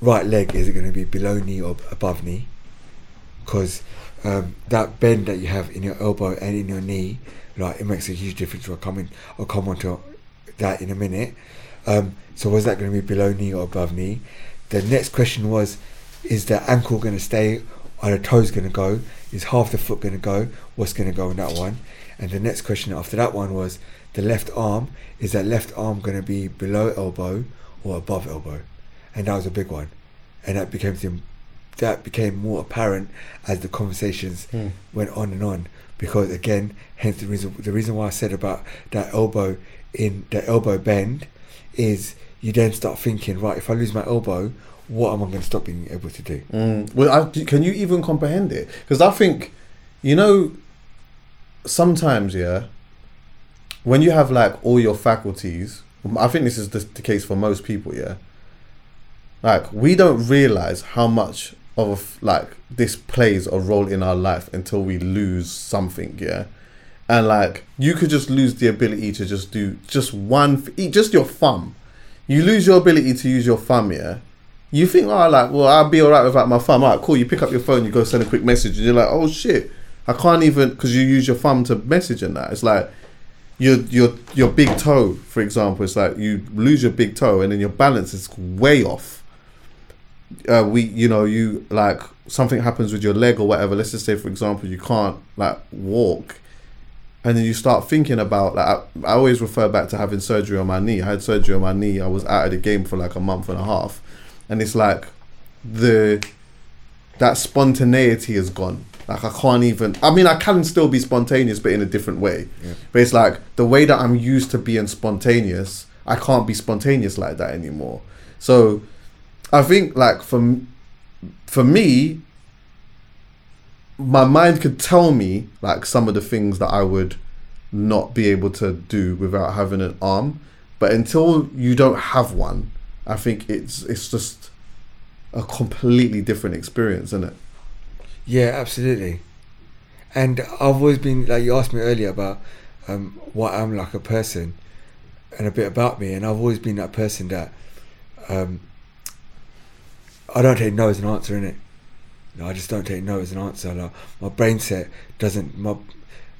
right leg is it going to be below knee or above knee? Because um, that bend that you have in your elbow and in your knee, like it makes a huge difference. I'll come in, I'll come on to that in a minute. Um, so was that going to be below knee or above knee? The next question was, is the ankle going to stay? Are the toes going to go? Is half the foot going to go? What's going to go in that one? And the next question after that one was, the left arm, is that left arm going to be below elbow or above elbow? And that was a big one. And that became the, that became more apparent as the conversations went on and on. Because again, hence the reason the reason why I said about that elbow in the elbow bend is you then start thinking, right, if I lose my elbow, what am I going to stop being able to do? Mm. Well, I, can you even comprehend it? Because I think, you know, sometimes, yeah, when you have like all your faculties, I think this is the, the case for most people, yeah. Like we don't realize how much of like this plays a role in our life until we lose something, yeah. And like you could just lose the ability to just do just one, just your thumb. You lose your ability to use your thumb, yeah you think, oh, like, well, I'll be alright without my thumb. Alright, cool. You pick up your phone, you go send a quick message, and you're like, oh shit, I can't even because you use your thumb to message and that. It's like your your your big toe, for example. It's like you lose your big toe, and then your balance is way off. Uh, we, you know, you like something happens with your leg or whatever. Let's just say, for example, you can't like walk, and then you start thinking about like I, I always refer back to having surgery on my knee. I had surgery on my knee. I was out of the game for like a month and a half, and it's like the that spontaneity is gone. Like I can't even. I mean, I can still be spontaneous, but in a different way. But it's like the way that I'm used to being spontaneous. I can't be spontaneous like that anymore. So, I think like for for me, my mind could tell me like some of the things that I would not be able to do without having an arm. But until you don't have one, I think it's it's just a completely different experience, isn't it? Yeah, absolutely. And I've always been like you asked me earlier about um, what I'm like a person and a bit about me, and I've always been that person that um, I don't take no as an answer in it. No, I just don't take no as an answer. Like, my brain set doesn't. My,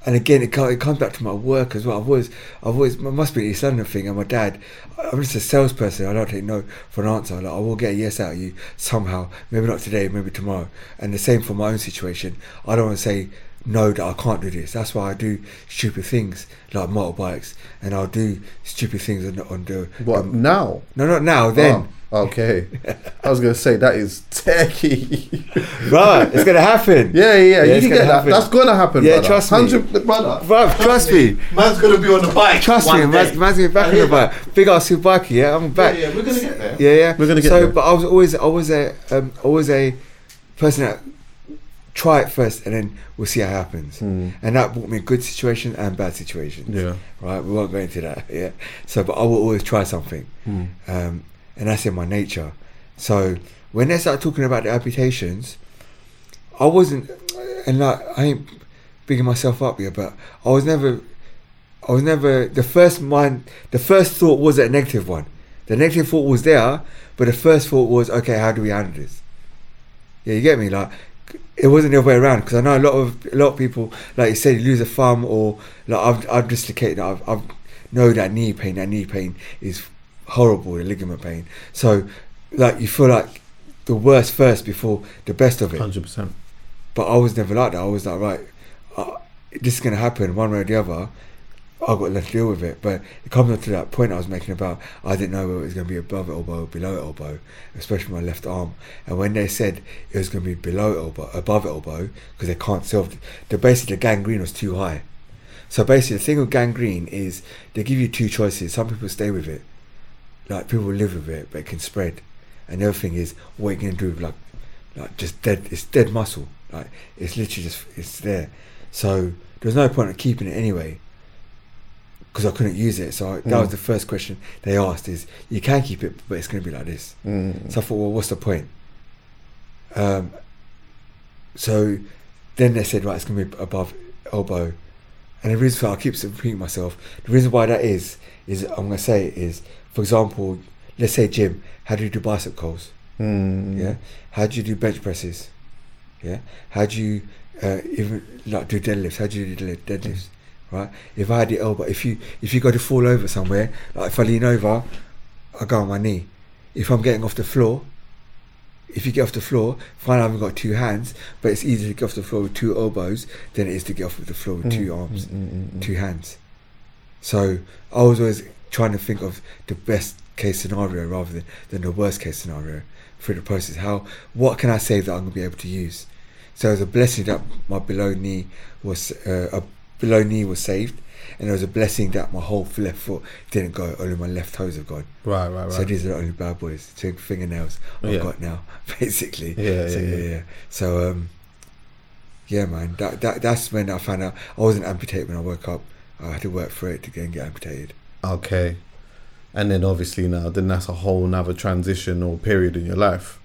and again, it, it comes back to my work as well. I've always, I've always, must be East London thing. And my dad, I'm just a salesperson. I don't take no for an answer. Like, I will get a yes out of you somehow. Maybe not today, maybe tomorrow. And the same for my own situation. I don't want to say no that I can't do this. That's why I do stupid things like motorbikes, and I'll do stupid things on, on the. What um, now? no, not now. Then. Oh, okay. I was gonna say that is techie. Right, it's gonna happen. yeah, yeah, you can get that. That's gonna happen. Yeah, brother. trust me. 100 brother. Bruv, trust me. Man's gonna be on the bike. Trust me, man's, gonna be back on the bike. Big ass super bike, yeah, I'm back. Yeah, yeah, we're gonna get there. Yeah, yeah. We're gonna get so, there. but I was always, I was a, um, always a person that try it first, and then we'll see how it happens. Mm. And that brought me good situations and bad situations. Yeah. Right. We won't go into that. Yeah. So, but I will always try something, Mm. um, and that's in my nature. So when they start talking about the amputations, I wasn't, and like I ain't bigging myself up here, but I was never, I was never the first mind. The first thought was a negative one. The negative thought was there, but the first thought was, okay, how do we handle this? Yeah, you get me. Like it wasn't the other way around because I know a lot of a lot of people, like you said, you lose a thumb or like I've I've dislocated. I've I've know that knee pain. That knee pain is horrible. The ligament pain. So like you feel like the worst first before the best of it. Hundred percent. But I was never like that. I was like, right, uh, this is gonna happen one way or the other. I've got to deal with it. But it comes up to that point I was making about I didn't know whether it was going to be above elbow or below elbow, especially my left arm. And when they said it was going to be below elbow, above elbow, because they can't solve the basically the gangrene was too high. So basically, the thing with gangrene is they give you two choices. Some people stay with it, like people live with it, but it can spread. And the other thing is what going to do with like, like just dead. It's dead muscle. Like it's literally just it's there. So there's no point in keeping it anyway because I couldn't use it. So I, that Mm. was the first question they asked: is you can keep it, but it's going to be like this. Mm. So I thought, well, what's the point? Um, so then they said, right, it's going to be above elbow, and the reason for I keep repeating myself. The reason why that is is I'm going to say is, for example, let's say gym, How do you do bicep curls? Mm. Yeah. How do you do bench presses? Yeah. How do you uh, even like do deadlifts? How do you do deadlift- deadlifts? Right. If I had the elbow, if you if you go to fall over somewhere, like if I lean over, I go on my knee. If I'm getting off the floor, if you get off the floor, fine, I haven't got two hands, but it's easier to get off the floor with two elbows than it is to get off the floor with two Mm, arms, mm, mm, mm, two hands. So I was always trying to think of the best case scenario rather than, than the worst case scenario through the process. How what can I say that I'm gonna be able to use? So it was a blessing that my below knee was uh, a below knee was saved, and it was a blessing that my whole left foot didn't go. Only my left toes have gone. Right, right, right. So these are the only bad boys. Two fingernails I've Yeah. got now, basically. Yeah, so, yeah, yeah, yeah. So um, yeah, man. That, that that's when I found out I wasn't amputated when I woke up. I had to work for it to go and get amputated. Okay. And then obviously now, then that's a whole another transition or period in your life.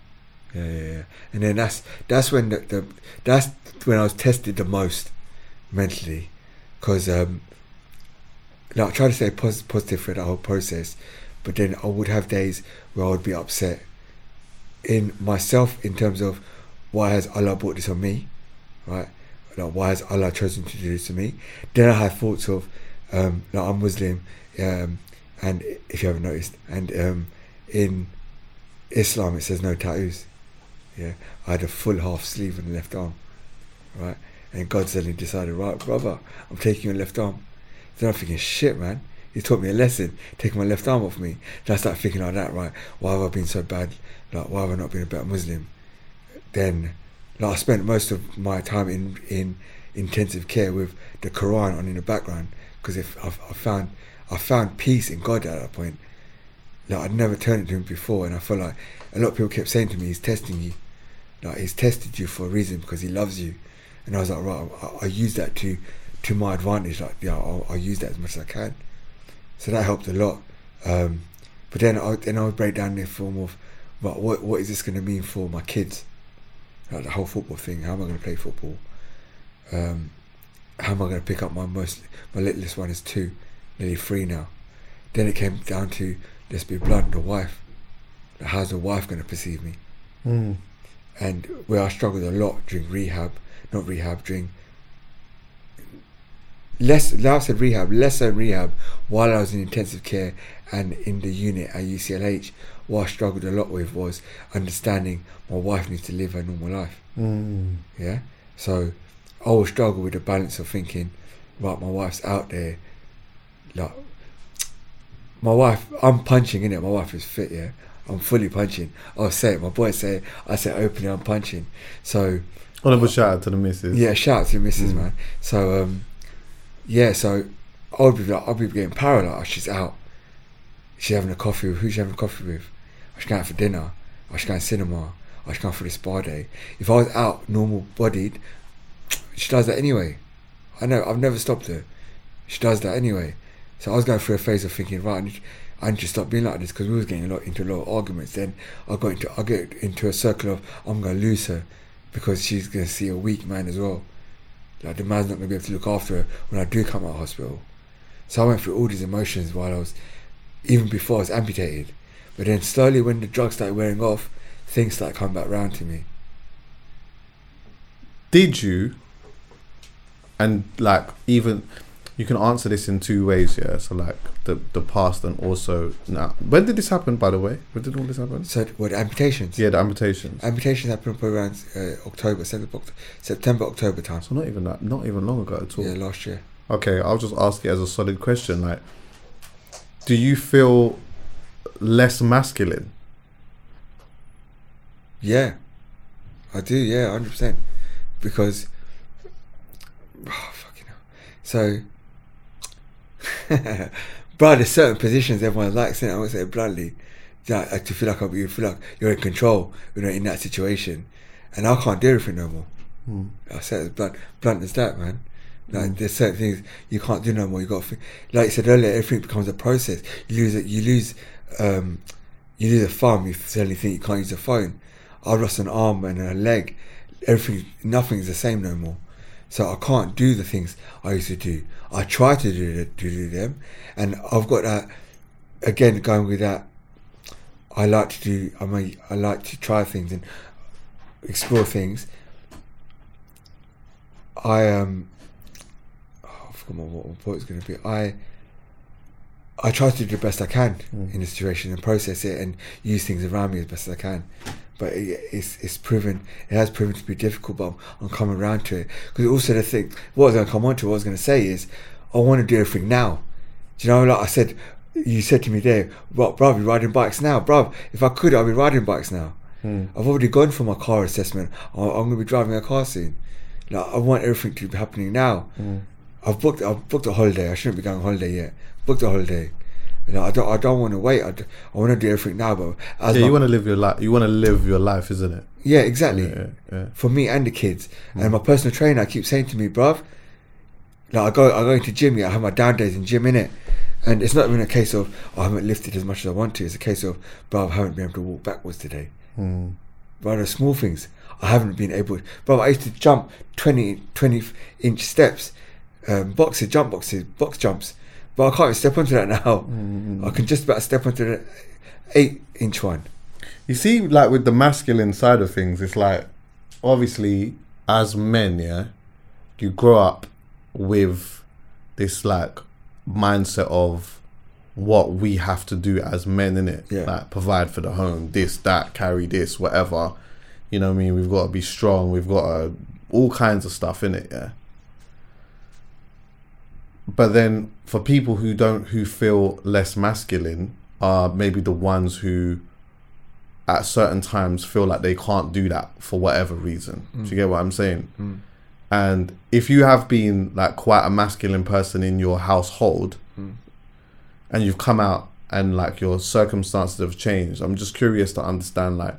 Yeah, yeah, yeah. And then that's that's when the, the that's when I was tested the most mentally, because um, like I try to stay pos- positive for the whole process, but then I would have days where I would be upset in myself in terms of why has Allah brought this on me, right? Like why has Allah chosen to do this to me? Then I have thoughts of um, like I'm Muslim, um, and if you haven't noticed, and um, in Islam it says no tattoos. Yeah, I had a full half sleeve on the left arm, right? And God suddenly decided, right, brother, I'm taking your left arm. Then I'm thinking, shit, man, he taught me a lesson, taking my left arm off me. Then I start thinking like that, right? Why have I been so bad? Like, why have I not been a better Muslim? Then, like, I spent most of my time in in intensive care with the Quran on in the background because if I, I found I found peace in God at that point. Like I'd never turned to him before, and I felt like a lot of people kept saying to me, "He's testing you." Like he's tested you for a reason because he loves you, and I was like, right, I, I use that to to my advantage. Like, yeah, I'll, I'll use that as much as I can. So that helped a lot. Um, but then I then I would break down the form of, right, what what is this going to mean for my kids? Like the whole football thing. How am I going to play football? Um, how am I going to pick up my most my littlest one is two, nearly three now. Then it came down to let's be blunt, the wife. How's the wife going to perceive me? Mm. and where I struggled a lot during rehab, not rehab, during less, like I said rehab, less so rehab, while I was in intensive care and in the unit at UCLH, what I struggled a lot with was understanding my wife needs to live her normal life. Mm. Yeah. So I always struggle with the balance of thinking, right, my wife's out there, like my wife, I'm punching in it. My wife is fit, yeah. I'm fully punching. I'll say it. My boys say it. I say openly. I'm punching. So A shout out to the missus. yeah, shout out to the Mrs. Mm. Man. So um, yeah, so I'll be like, I'll be getting oh, she's out. She's having a coffee with who's she having a coffee with? Oh, she's going out for dinner. Oh, she's going to cinema. I should come for the spa day. If I was out normal bodied, she does that anyway. I know I've never stopped her. She does that anyway. So I was going through a phase of thinking, right, I need, I need to stop being like this because we was getting a lot into a lot of arguments. Then I got into I get into a circle of I'm going to lose her because she's going to see a weak man as well. Like the man's not going to be able to look after her when I do come out of hospital. So I went through all these emotions while I was, even before I was amputated. But then slowly, when the drugs started wearing off, things started coming back round to me. Did you? And like even you can answer this in two ways, yeah. So like the the past and also now. When did this happen, by the way? When did all this happen? So what amputations? Yeah, the amputations. Amputations happened for around uh, October, September, September, October time. So not even that, not even long ago at all. Yeah, last year. Okay, I'll just ask you as a solid question. Like, do you feel less masculine? Yeah, I do. Yeah, hundred percent. Because, oh, fucking hell. So, bro, there's certain positions everyone likes. It. I won't say bluntly. That like, to feel like you feel like you're in control. You know, in that situation, and I can't do everything no more. Hmm. I said as blunt, blunt as that, man. Like hmm. there's certain things you can't do no more. You got, to, like you said earlier, everything becomes a process. You lose it. You lose. Um, you lose a thumb. You suddenly think you can't use a phone. I lost an arm and a leg. Everything, nothing's the same no more. So I can't do the things I used to do. I try to do to do them, and I've got that. Again, going with that, I like to do. I mean, I like to try things and explore things. I um, oh, I forgot what my point was going to be. I I try to do the best I can in the situation and process it and use things around me as best as I can. But it, it's it's proven it has proven to be difficult. But I'm, I'm coming around to it because also the thing what I was going to come on to what I was going to say is I want to do everything now. Do you know like I said? You said to me there, "What, bruv, you riding bikes now, bruv? If I could, I'd be riding bikes now. Hmm. I've already gone for my car assessment. I- I'm going to be driving a car soon. Like I want everything to be happening now. Hmm. I've booked. I've booked a holiday. I shouldn't be going on holiday yet. Booked a holiday. You know, I don't. I don't want to wait. I, I want to do everything now. But Yeah, you want to live your life. You want to live your life, isn't it? yeah, exactly. Yeah, yeah. For me and the kids. And my personal trainer keeps saying to me, bruv, like I go I go into gym, yeah, I have my down days in gym in it. And it's not even a case of oh, I haven't lifted as much as I want to. It's a case of, bruv, I haven't been able to walk backwards today. But small things, I haven't been able. Bro, I used to jump 20, 20 inch steps, um, boxes, jump boxes, box jumps. But I can't step onto that now. Hmm, I can just about step onto the eight inch one. You see, like with the masculine side of things, it's like obviously as men, yeah, you grow up with this like mindset of what we have to do as men in it, Yeah. like provide for the home, this, that, carry this, whatever. You know what I mean? We've got to be strong. We've got to, all kinds of stuff in it, yeah. But then for people who don't, who feel less masculine, are maybe the ones who at certain times feel like they can't do that for whatever reason. Do you mm. get what I'm saying? Mm. And if you have been like quite a masculine person in your household mm. and you've come out and like your circumstances have changed, I'm just curious to understand like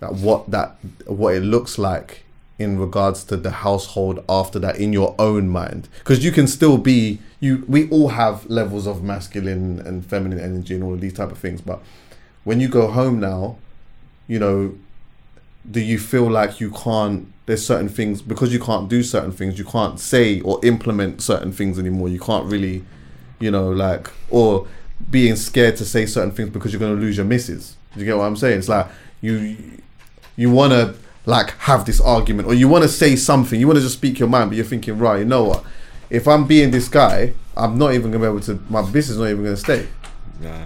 that what that what it looks like in regards to the household after that in your own mind? Because you can still be you we all have levels of masculine and feminine energy and all of these type of things but when you go home now you know do you feel like you can't there's certain things because you can't do certain things you can't say or implement certain things anymore. You can't really you know like or being scared to say certain things because you're going to lose your misses do you get what i'm saying? It's like you you want to like have this argument or you want to say something you want to just speak your mind but you're thinking right you know what if i'm being this guy i'm not even to be able to my business is not even to stay Nah.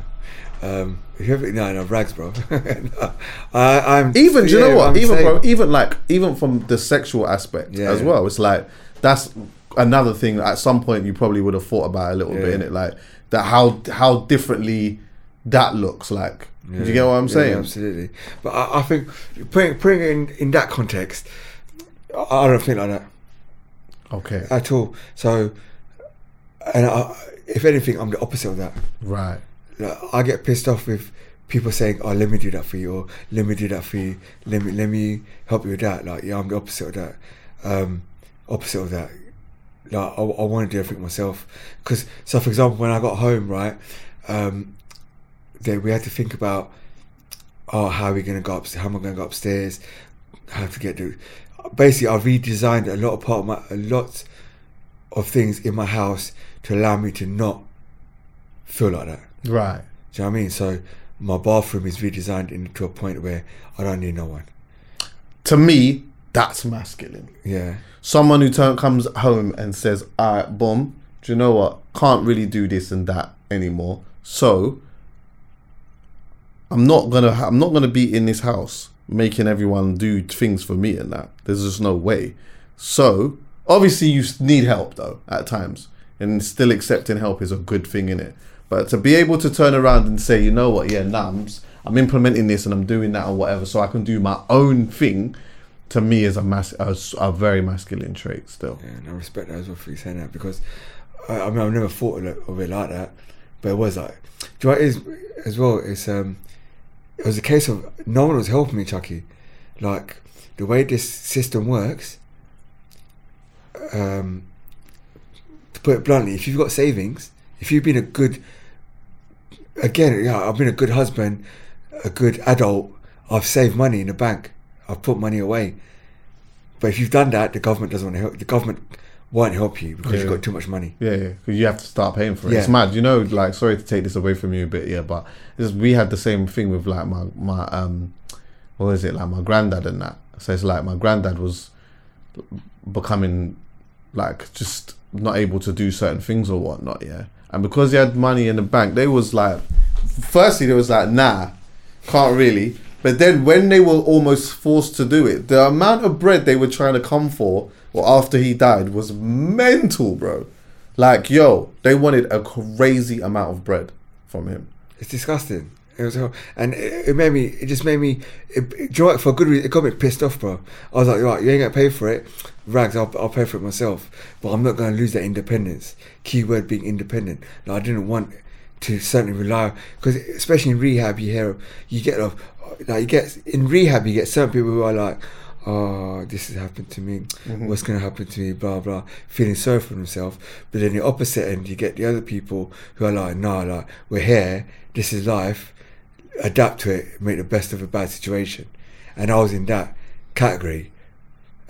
Um, ever, no, no, rags, bro. no, I, I'm even do you yeah, know what I'm even even like even from the sexual aspect Yeah, as yeah. well it's like that's another thing at some point you probably would have thought about a little bit in it like that how how differently that looks like do you get what i'm Yeah, saying absolutely. But I, I think putting putting it in in that context, I, I don't think like that okay at all. So, and I, if anything, I'm the opposite of that. right Like, I get pissed off with people saying, "Oh, let me do that for you," or "Let me do that for you," "Let me let me help you with that." Like, yeah, I'm the opposite of that. Um, opposite of that. Like, I, I want to do everything myself. Because, so for example, when I got home, right, um, then we had to think about, oh, how are we going to go up? How am I going to go upstairs? How to get to? Basically, I redesigned a lot of part of my a lot of things in my house to allow me to not feel like that. Right. Do you know what I mean? So my bathroom is redesigned into a point where I don't need no one. To me, that's masculine. Yeah. Someone who turn, comes home and says, "All right, boom. Do you know what? Can't really do this and that anymore. So I'm not gonna. ha- I'm not gonna be in this house making everyone do things for me and that. There's just no way. So obviously you need help though at times, and still accepting help is a good thing in it. But to be able to turn around and say, you know what, yeah, nah, I'm, I'm implementing this and I'm doing that or whatever, so I can do my own thing. To me, is a mass, a very masculine trait still. Yeah, and I respect that as well for you saying that because I, I mean I've never thought of it, of it like that, but it was like, do you know what it is as well? It's um, it was a case of no one was helping me, Chucky. Like the way this system works. Um, to put it bluntly, if you've got savings, if you've been a good, again, yeah, I've been a good husband, a good adult. I've saved money in the bank. I've put money away. But if you've done that, the government doesn't want to help. The government won't help you because you've got too much money. Yeah, yeah, you have to start paying for it. Yeah. It's mad, you know. Like, sorry to take this away from you a bit, yeah, but it's, we had the same thing with like my my um, what is it like my granddad and that. So it's like my granddad was becoming like just not able to do certain things or whatnot, yeah. And because he had money in the bank, they was like, firstly, they was like, nah, can't really. But then when they were almost forced to do it, the amount of bread they were trying to come for, or after he died, was mental, bro. Like, yo, they wanted a crazy amount of bread from him. It's disgusting. It was, and it, made me. It just made me. It, you know for a good reason, it got me pissed off, bro. I was like, right, you ain't gonna pay for it, rags. I'll, I'll pay for it myself, but I'm not gonna lose that independence. Keyword being independent. Like, I didn't want to certainly rely because, especially in rehab, you hear you get of like you get in rehab, you get certain people who are like. Oh, this has happened to me. What's going to happen to me? Blah blah. Feeling sorry for themselves. But then the opposite end, you get the other people who are like, nah, like we're here. This is life adapt to it, make the best of a bad situation. And I was in that category.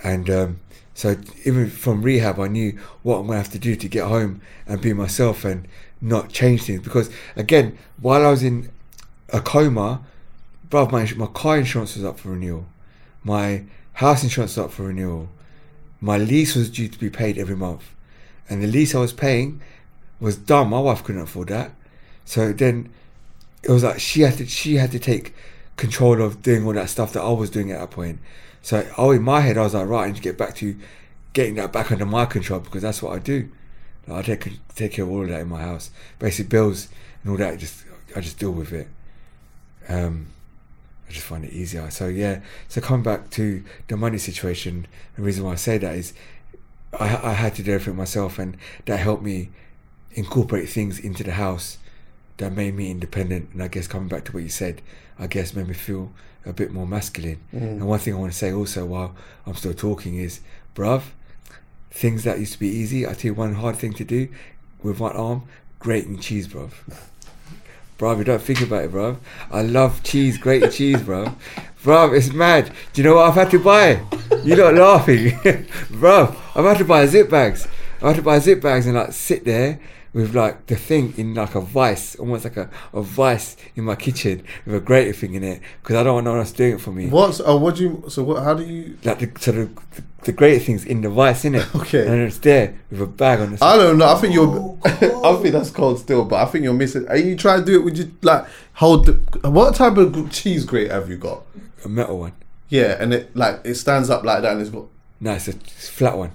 And um, so even from rehab, I knew what I'm going to have to do to get home and be myself and not change things. Because again, while I was in a coma, bruv, my, my car insurance was up for renewal. My house insurance up for renewal. My lease was due to be paid every month. And the lease I was paying was dumb. My wife couldn't afford that. So then it was like she had to she had to take control of doing all that stuff that I was doing at that point. So oh, in my head, I was like, right, I need to get back to getting that back under my control because that's what I do. Like, I take take care of all of that in my house, basic bills and all that. Just I just deal with it. Um, I just find it easier. So yeah. So coming back to the money situation, the reason why I say that is I, I had to do everything myself, and that helped me incorporate things into the house that made me independent. And I guess coming back to what you said, I guess made me feel a bit more masculine. Mm. And one thing I want to say also while I'm still talking is, bruv, things that used to be easy. I tell you one hard thing to do with one arm, grating cheese, bruv. Bruv, you don't think about it, bruv. I love cheese, grated cheese, bruv. Bruv, it's mad. Do you know what I've had to buy? You're not laughing. bruv, I've had to buy zip bags. I've had to buy zip bags and like sit there with like the thing in like a vice, almost like a, a vice in my kitchen with a grater thing in it because I don't want no one else doing it for me. What's oh, what do you? So what? How do you? Like the sort of the grater thing's in the vice, in it. Okay. And it's there with a bag on the I don't know. I think you're. Oh, I think that's cold still, but I think you're missing. Are you trying to do it? Would you like hold? The, what type of cheese grate have you got? A metal one. Yeah, and it like it stands up like that, and it's got. No, it's a it's a flat one.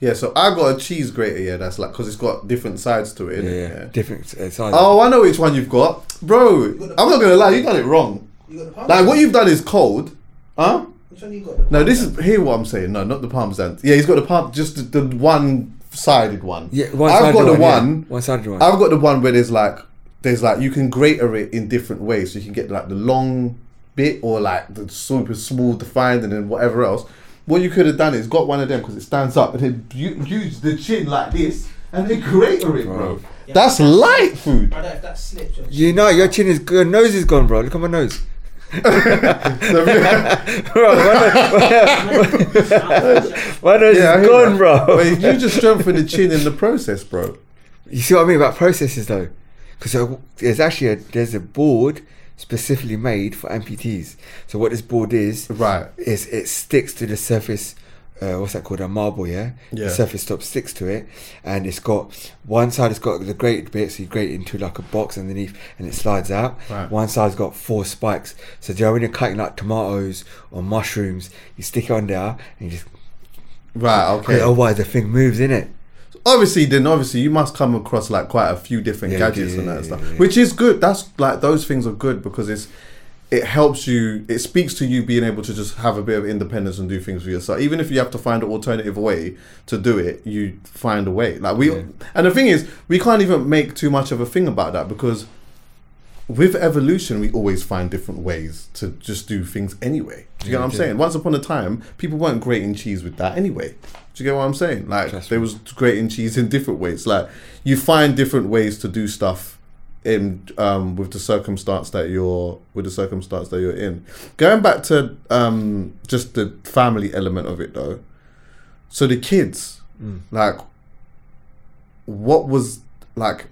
Yeah, so I got a cheese grater. Yeah, that's like because it's got different sides to it. Yeah, innit? yeah. Different uh, size. Oh, I know which one you've got, bro. I'm not gonna lie, you got it wrong. You got the palm Like what you've done is cold, huh? Which one you got? The No, this is hear what I'm saying. No, not the palm stand. Yeah, he's got the palm, just the, the one sided one. Yeah, one I've sided got the one, yeah. one. One sided one. I've got the one where there's like there's like you can grater it in different ways. So you can get like the long bit or like the super small defined and then whatever else. What you could have done is got one of them because it stands up and then you use the chin like this and then grater it, bro. That's light food. I don't know if that slips. or- You know, your chin is your Nose is gone, bro. Look at my nose. bro, my nose, my nose Yeah, I is hear gone, that. bro. But you just strengthen the chin in the process, bro. You see what I mean about processes though? Because uh, there's actually a, there's a board specifically made for amputees. So what this board is, Right. is it sticks to the surface. Uh, what's that called? A marble, yeah. Yeah. The surface top sticks to it, and it's got one side. It's got the grated bit, so you grate it into like a box underneath, and it slides out. Right. One side's got four spikes. So do you know when you're cutting like tomatoes or mushrooms, you stick it on there, and you just Right, okay. otherwise the thing moves in it. Obviously, then obviously you must come across like quite a few different Yeah, gadgets yeah, and that yeah, stuff, which is good. That's like those things are good because it's it helps you. It speaks to you being able to just have a bit of independence and do things for yourself. Even if you have to find an alternative way to do it, you find a way. Like we, and the thing is, we can't even make too much of a thing about that because with evolution, we always find different ways to just do things anyway. Do you get what I'm saying? Once upon a time, people weren't grating cheese with that anyway. Do you get what I'm saying? Like Trust there was grating cheese in different ways. Like you find different ways to do stuff in um, with the circumstance that you're with the circumstance that you're in. Going back to um, just the family element of it though. So the kids, like, what was like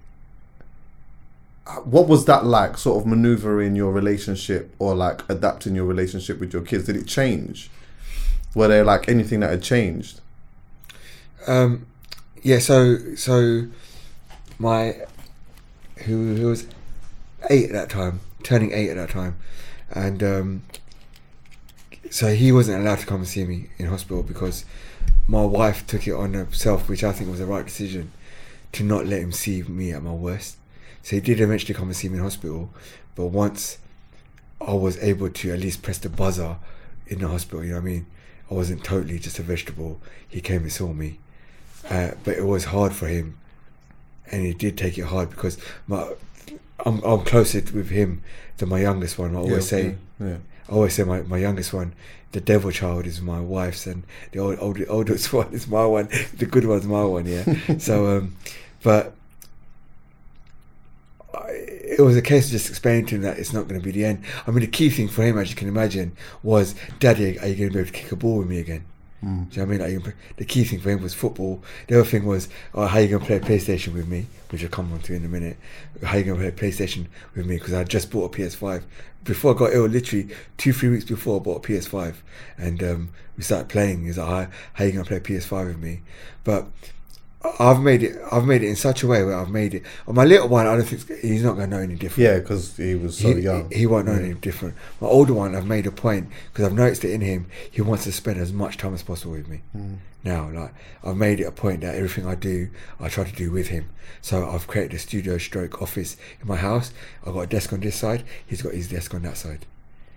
what was that like sort of maneuvering your relationship or like adapting your relationship with your kids? Did it change? Were there like anything that had changed? Um, yeah, so so my who who was eight at that time, turning eight at that time, and um, so he wasn't allowed to come and see me in hospital because my wife took it on herself, which I think was the right decision, to not let him see me at my worst. So he did eventually come and see me in hospital, but once I was able to at least press the buzzer in the hospital, you know what I mean? I wasn't totally just a vegetable. He came and saw me, uh, but it was hard for him, and he did take it hard because my, I'm I'm closer with him than my youngest one. I always Yeah, say, yeah. I always say my, my youngest one, the devil child is my wife's, and the old, old oldest one is my one. The good one's my one. Yeah. so, um, but it was a case of just explaining to him that it's not going to be the end. I mean, the key thing for him, as you can imagine, was, "Daddy, are you going to be able to kick a ball with me again?" Do you know what I mean? Are the key thing for him was football. The other thing was, oh, how you going to play PlayStation with me? Which I'll come on to in a minute. How are you going to play PlayStation with me? Because I just bought a PS5. Before I got ill, literally two, three weeks before, I bought a PS5. And um, we started playing. He's like, how, how you going to play PS5 with me? But I've made it. I've made it in such a way where I've made it. On my little one, I don't think he's not going to know any different yeah because he was so he, young he won't know any different. My older one, I've made a point because I've noticed it in him. He wants to spend as much time as possible with me. Now, like I've made it a point that everything I do, I try to do with him. So I've created a studio stroke office in my house. I've got a desk on this side. He's got his desk on that side.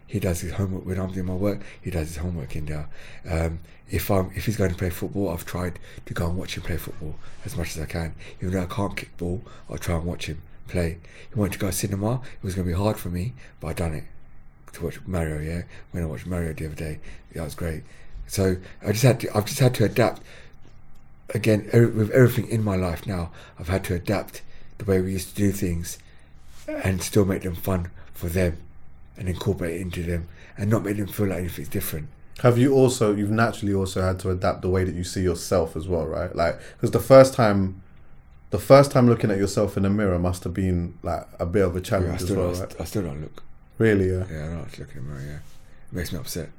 He does his homework when I'm doing my work. He does his homework in there. Um, if I'm if he's going to play football, I've tried to go and watch him play football as much as I can. Even though I can't kick ball, I'll try and watch him play. He wanted to go to cinema. It was going to be hard for me, but I done it to watch Mario. Yeah, when I watched Mario the other day, that was great. So I just had to. I've just had to adapt. Again, every, with everything in my life now, I've had to adapt the way we used to do things, and still make them fun for them, and incorporate it into them, and not make them feel like anything's different. Have you also you've naturally also had to adapt the way that you see yourself as well right like because the first time the first time looking at yourself in the mirror must have been like a bit of a Yeah, I challenge as well right I still don't look. really yeah Yeah, I don't like to look in the mirror. Yeah, it makes me upset.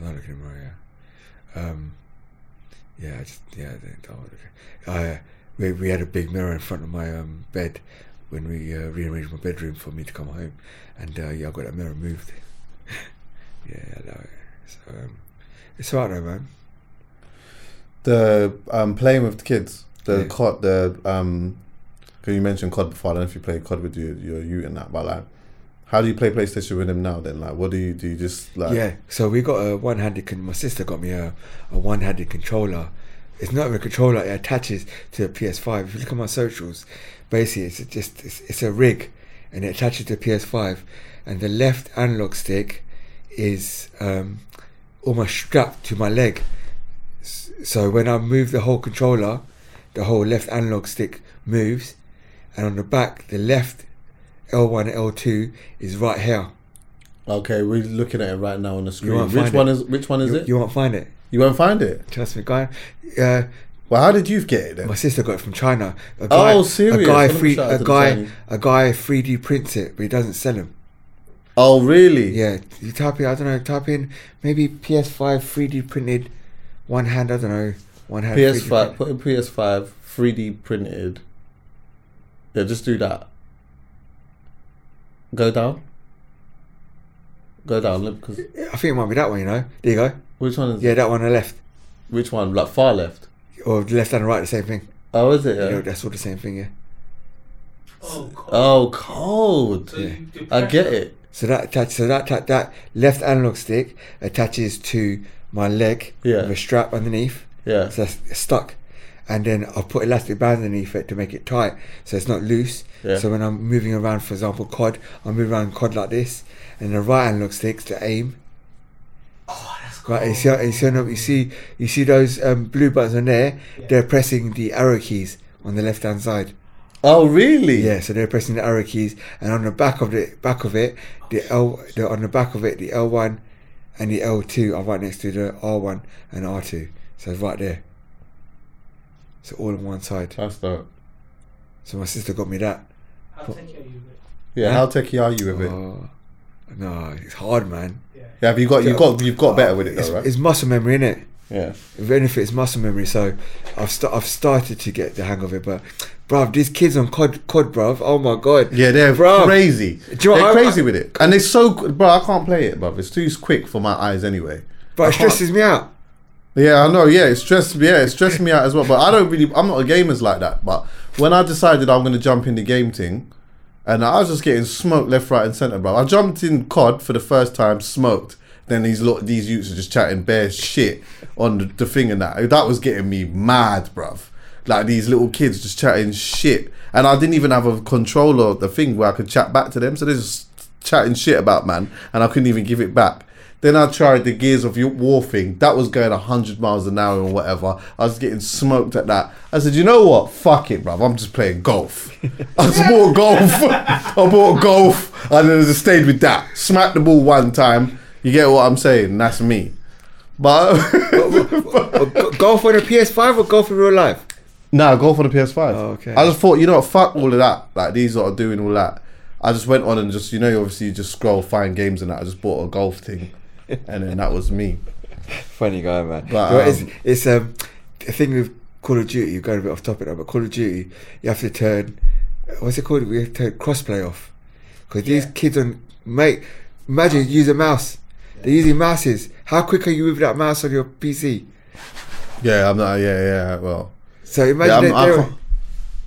I don't look in the mirror. Yeah, um, yeah, I just yeah. I don't look. I we we had a big mirror in front of my um, bed when we uh, rearranged my bedroom for me to come home, and uh, yeah, I got that mirror moved. yeah, I know. So um, it's alright though, man. the um, playing with the kids, the Yeah. COD, the um, because you mentioned COD before. I don't know if you play COD with your your you and that, but like, how do you play PlayStation with him now? Then, like, what do you do? You just like, Yeah, so we got a one-handed. Con- my sister got me a, a one-handed controller it's not a controller. It attaches to the PS5. If you look at my socials, basically it's just it's, it's a rig, and it attaches to the PS5, and the left analog stick is um, almost strapped to my leg. So when I move the whole controller, the whole left analog stick moves, and on the back, the left L1 L2 is right here. Okay, we're looking at it right now on the screen. Which one it. is which one is you, it? You won't find it. You won't find it. Trust me, guy. Uh, Well, how did you get it then? My sister got it from China. A Oh, serious? A guy, free, a guy, a guy, 3D prints it, but he doesn't sell them. Oh, really? Yeah, you type in, I don't know, type in maybe PS5 3D printed, one hand, I don't know, one hand. PS5. Put in PS5 3D printed. Yeah, just do that. Go down. Go down. Look, because I think it might be that one. You know, there you go. which one is? Yeah, that one on the left, Which one? Like far left. or left and right, the same thing. Oh, is it? You Yeah. know, that's all the same thing. Yeah. Oh, cool. Oh, cold. So you do I get it. So that attach, so that that, that left analog stick attaches to my leg Yeah. with a strap underneath. Yeah. So that's it's stuck. And then I'll put elastic bands underneath it to make it tight so it's not loose. Yeah. So when I'm moving around, for example, COD, I'll move around COD like this. And the right analog sticks to aim. Oh, that's cool. Right, you see, you see, you see, you see those um, blue buttons on there? They're pressing the arrow keys on the left hand side. Oh, really? Yeah, so they're pressing the arrow keys, and on the back of the back of it, the L, the, on the back of it, the L one and the L two are right next to the R one and R two. So right there. So all on one side. That's dope. So my sister got me that. How techy are you with? it? Yeah. Huh? How techy are you with it? Oh, no, it's hard, man. Yeah. Yeah. Have you got? You've got. You've got better with it It's, though, right? it's muscle memory, innit? Yeah. If anything, it's muscle memory. So I've st- I've started to get the hang of it, but bruv, these kids on COD, COD, bruv, oh my god, Yeah, they're Bruv. crazy. You know they're I- crazy with it, and it's so. Bro, I can't play it, bro. It's too quick for my eyes anyway. But I it can't- stresses me out. Yeah, I know. Yeah, it stressed me. Yeah, it stressed me out as well. But I don't really. I'm not a gamers like that. But when I decided I'm going to jump in the game thing, and I was just getting smoked left, right, and center, bro. I jumped in COD for the first time, smoked. Then these lot, these youths are just chatting bare shit on the, the thing and that. That was getting me mad, bruv. Like these little kids just chatting shit, and I didn't even have a controller of the thing where I could chat back to them. So they're just chatting shit about man, and I couldn't even give it back. Then I tried the Gears of War thing. That was going 100 miles an hour or whatever. I was getting smoked at that. I said, you know what? Fuck it, bruv. I'm just playing golf. I just bought golf. I bought golf. And then I just stayed with that. Smacked the ball one time. You get what I'm saying? That's me. But Or go- golf on a PS5 or golf in real life? Nah, golf on the PS5. Oh, okay. I just thought, you know what? Fuck all of that. Like these are doing all that. I just went on and just, you know, obviously you just scroll, find games and that. I just bought a golf thing. And then that was me. Funny guy, man. But, know, it's um, it's um the thing with Call of Duty. You're going a bit off topic now, but Call of Duty, you have to turn what's it called? We have to turn crossplay off because these kids on mate. Imagine you use a mouse. They're using mouses. How quick are you with that mouse on your PC? Yeah, I'm not. Yeah, yeah. Well, So imagine Yeah, they're, they're,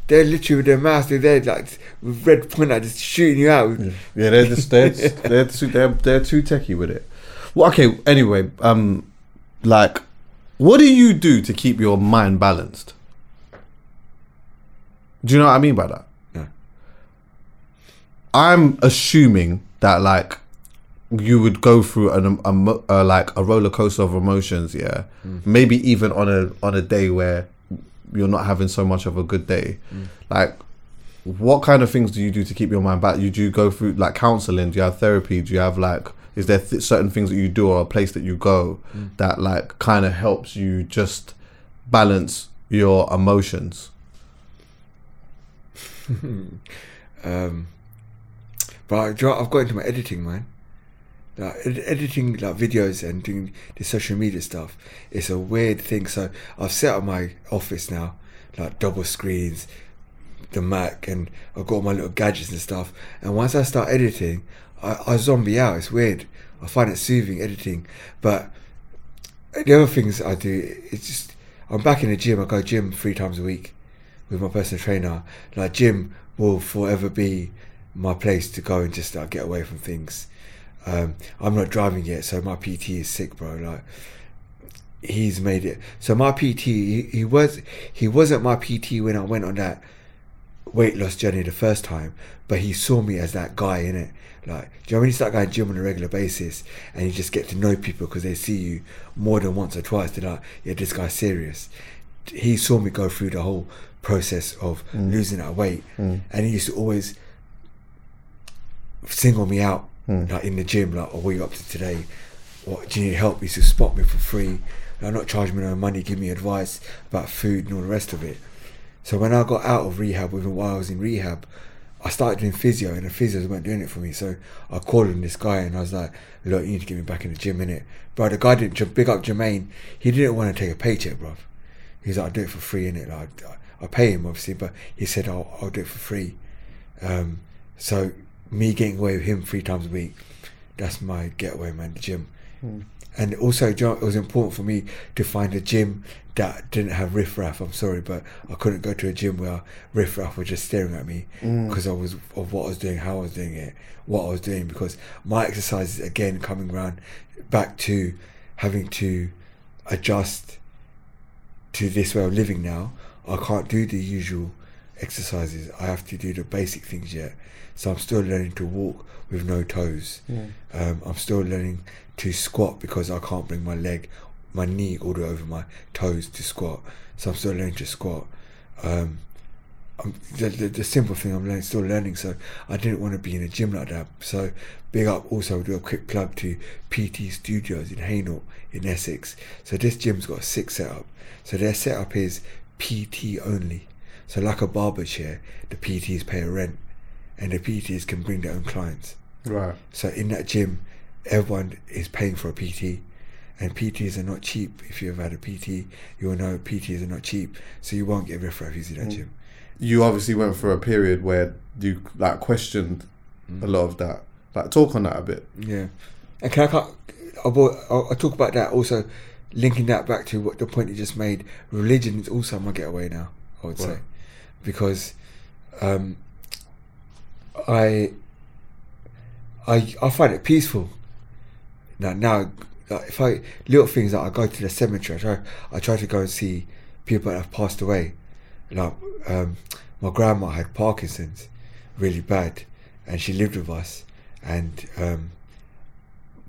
they're literally with their mouse. They're there like with red pointer, just shooting you out. yeah. They're just they're they're too, they're they're too techie with it. Well, okay. Anyway, um, like, what do you do to keep your mind balanced? Do you know what I mean by that? Yeah. I'm assuming that like you would go through an a, uh, like a roller coaster of emotions, yeah. Maybe even on a on a day where you're not having so much of a good day. Like, what kind of things do you do to keep your mind back? You do you go through like counseling? Do you have therapy? Do you have like is there th- certain things that you do or a place that you go that like kind of helps you just balance your emotions? Um, but know? I've got into my editing, man. Editing like videos and doing the social media stuff. It's a weird thing. So I've set up my office now, like double screens, the Mac, and I've got all my little gadgets and stuff. And once I start editing, I, I zombie out. It's weird. I find it soothing editing. But the other things I do, it's just I'm back in the gym. I go gym three times a week with my personal trainer. Like gym will forever be my place to go and just like, get away from things. Um, I'm not driving yet, so my PT is sick, bro. Like he's made it. So my PT, he, he was he wasn't my PT when I went on that weight loss journey the first time, but he saw me as that guy in it. Like, do you know when you start going to gym on a regular basis and you just get to know people because they see you more than once or twice? They're like, yeah, this guy's serious. He saw me go through the whole process of losing that weight, and he used to always single me out, like in the gym, like, oh, what are you up to today? What do you need help? He to spot me for free. Like, not charge me no money, give me advice about food and all the rest of it. So when I got out of rehab, even while I was in rehab, I started doing physio, and the physios weren't doing it for me. So I called in this guy, and I was like, "Look, you need to get me back in the gym, innit?" Bro, the guy didn't big up Jermaine. He didn't want to take a paycheck, bro. He's like, "I'll do it for free, innit?" Like, I, I pay him obviously, but he said, "I'll, I'll do it for free." Um, so me getting away with him three times a week, that's my getaway, man. The gym. Hmm. And also, you know, it was important for me to find a gym that didn't have riffraff. I'm sorry, but I couldn't go to a gym where riffraff were just staring at me hmm. because I was of what I was doing, how I was doing it, what I was doing. Because my exercises again coming round back to having to adjust to this way of living now. I can't do the usual exercises. I have to do the basic things yet. So I'm still learning to walk with no toes. Um, I'm still learning to squat because I can't bring my leg, my knee all the way over my toes to squat. So I'm still learning to squat. Um, I'm, the, the, the simple thing I'm learning, still learning. So I didn't want to be in a gym like that. So big up. Also, do a quick plug to PT Studios in Hainault in Essex. So this gym's got a sick setup. So their setup is PT only. So like a barber chair, the PTs pay a rent, and the PTs can bring their own clients. Right. So in that gym, everyone is paying for a PT, and PTs are not cheap. If you ever had a PT, you'll know PTs are not cheap. So you won't get riffraff using that gym. You obviously went through a period where you like questioned a lot of that. Like, talk on that a bit. Yeah, and can I? cut- I'll, I'll, I'll talk about that also, linking that back to what the point you just made. Religion is also my getaway now. I would say, because um, I I I find it peaceful. Now now, like, if I little things that I go to the cemetery, I try I try to go and see people that have passed away. Like um, my grandma had Parkinson's, really bad, and she lived with us, and um,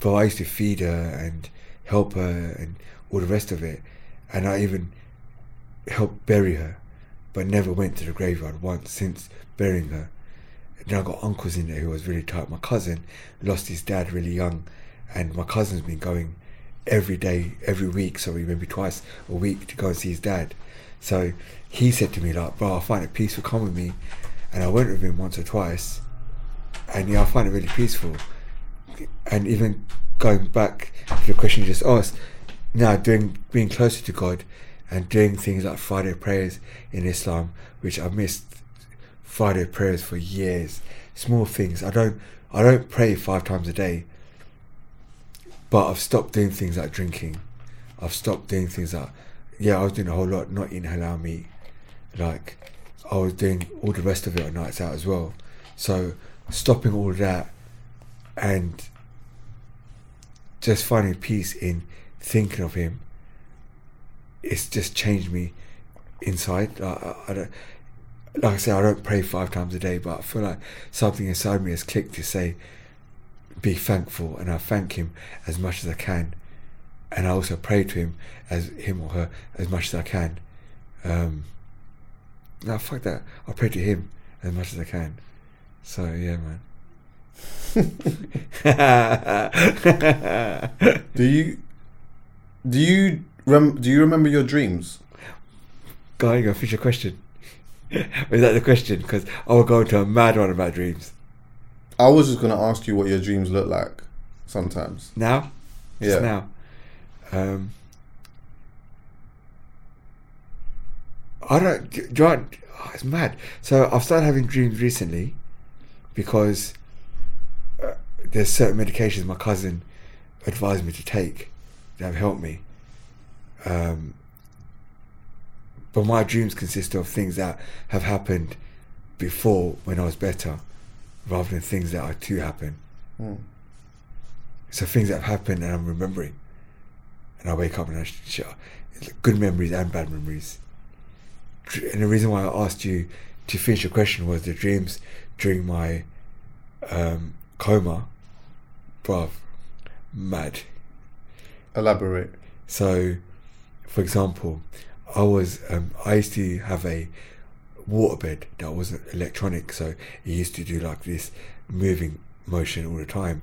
but I used to feed her and help her and all the rest of it, and I even helped bury her, but never went to the graveyard once since burying her. Then I got uncles in there who was really tight. My cousin lost his dad really young, and my cousin's been going every day, every week, sorry, maybe twice a week to go and see his dad. So he said to me like, "Bro, I find it peaceful. Come with me," and I went with him once or twice, and yeah, I find it really peaceful. And even going back to the question you just asked, now doing being closer to God and doing things like Friday prayers in Islam, which I missed Friday prayers for years. Small things. I don't I don't pray five times a day. But I've stopped doing things like drinking. I've stopped doing things like yeah, I was doing a whole lot, not eating halal meat. Like I was doing all the rest of it on nights out as well. So stopping all that and just finding peace in thinking of him it's just changed me inside I, I don't like I say I don't pray five times a day but I feel like something inside me has clicked to say be thankful and I thank him as much as I can. And I also pray to him as him or her as much as I can. Um no fuck that. I pray to him as much as I can. So yeah man. Do you do you rem- do you remember your dreams? You go finish your question. Is that the question? Because I will go into a mad one about dreams. I was just gonna ask you what your dreams look like sometimes. Now? Just Yeah. now. Um, I don't. Do you know? Oh, it's mad. So I've started having dreams recently because uh, there's certain medications my cousin advised me to take that have helped me. Um, but my dreams consist of things that have happened before when I was better, rather than things that are to happen. Hmm. So things that have happened and I'm remembering. And I wake up and I sh- good memories and bad memories. And the reason why I asked you to finish your question was the dreams during my um, coma, bruv, mad. Elaborate. So, for example, I was um, I used to have a waterbed that wasn't electronic, so it used to do like this moving motion all the time,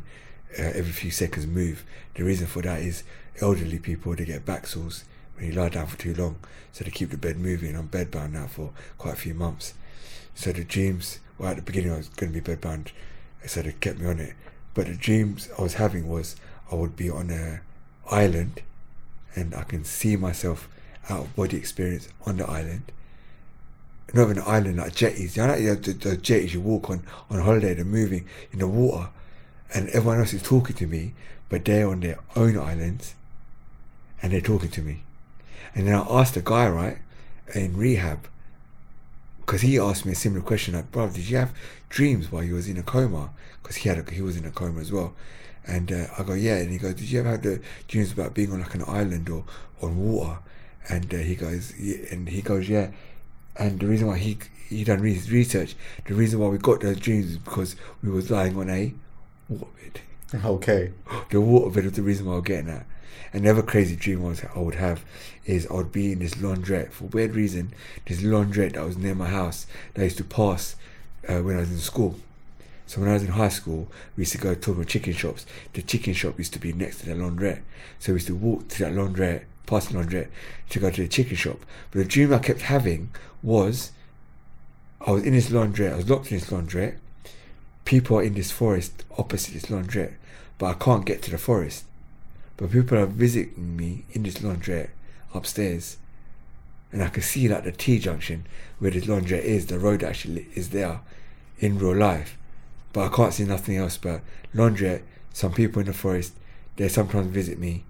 uh, every few seconds move. The reason for that is elderly people they get back sores when you lie down for too long, so they keep the bed moving. I'm bedbound now for quite a few months, so the dreams. Well, at the beginning I was going to be bedbound, so they kept me on it. But the dreams I was having was I would be on a island and I can see myself out of body experience on the island. Not even an island like jetties. You know, like the, the jetties you walk on on holiday, they're moving in the water, and everyone else is talking to me, but they're on their own islands, and they're talking to me. And then I asked the guy right in rehab, because he asked me a similar question like, "Bro, did you have dreams while you was in a coma?" Because he had he was in a coma as well. And uh, I go, yeah. And he goes, did you ever have the dreams about being on like an island or on water? And uh, he goes, yeah. and he goes, yeah. And the reason why he he done his research, the reason why we got those dreams is because we was lying on a waterbed. Okay. The waterbed was the reason why I was getting that. Another crazy dream I, was, I would have is I would be in this laundrette for weird reason. This laundrette that was near my house that I used to pass uh, when I was in school. So when I was in high school, we used to go to the chicken shops. The chicken shop used to be next to the laundrette. So we used to walk to that laundrette, the laundrette, to go to the chicken shop. But the dream I kept having was I was in this laundrette, I was locked in this laundrette. People are in this forest opposite this laundrette, but I can't get to the forest. But people are visiting me in this laundrette upstairs. And I can see like the T junction where this laundrette is, the road actually is there in real life but I can't see nothing else but laundrette. Some people in the forest, they sometimes visit me,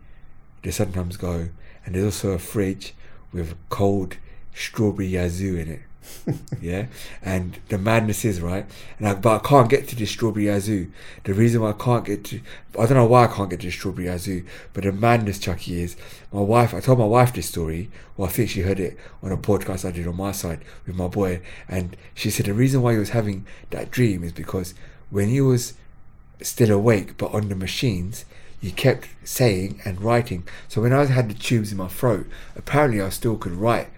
they sometimes go, and there's also a fridge with cold strawberry yazoo in it. yeah, and the madness is right, and I, but I can't get to the strawberry yazoo. The reason why I can't get to, I don't know why I can't get to the strawberry yazoo, but the madness, Chucky, is my wife. I told my wife this story. Well, I think she heard it on a podcast I did on my side with my boy, and she said the reason why he was having that dream is because when he was still awake but on the machines, he kept saying and writing. So when I had the tubes in my throat, apparently I still could write,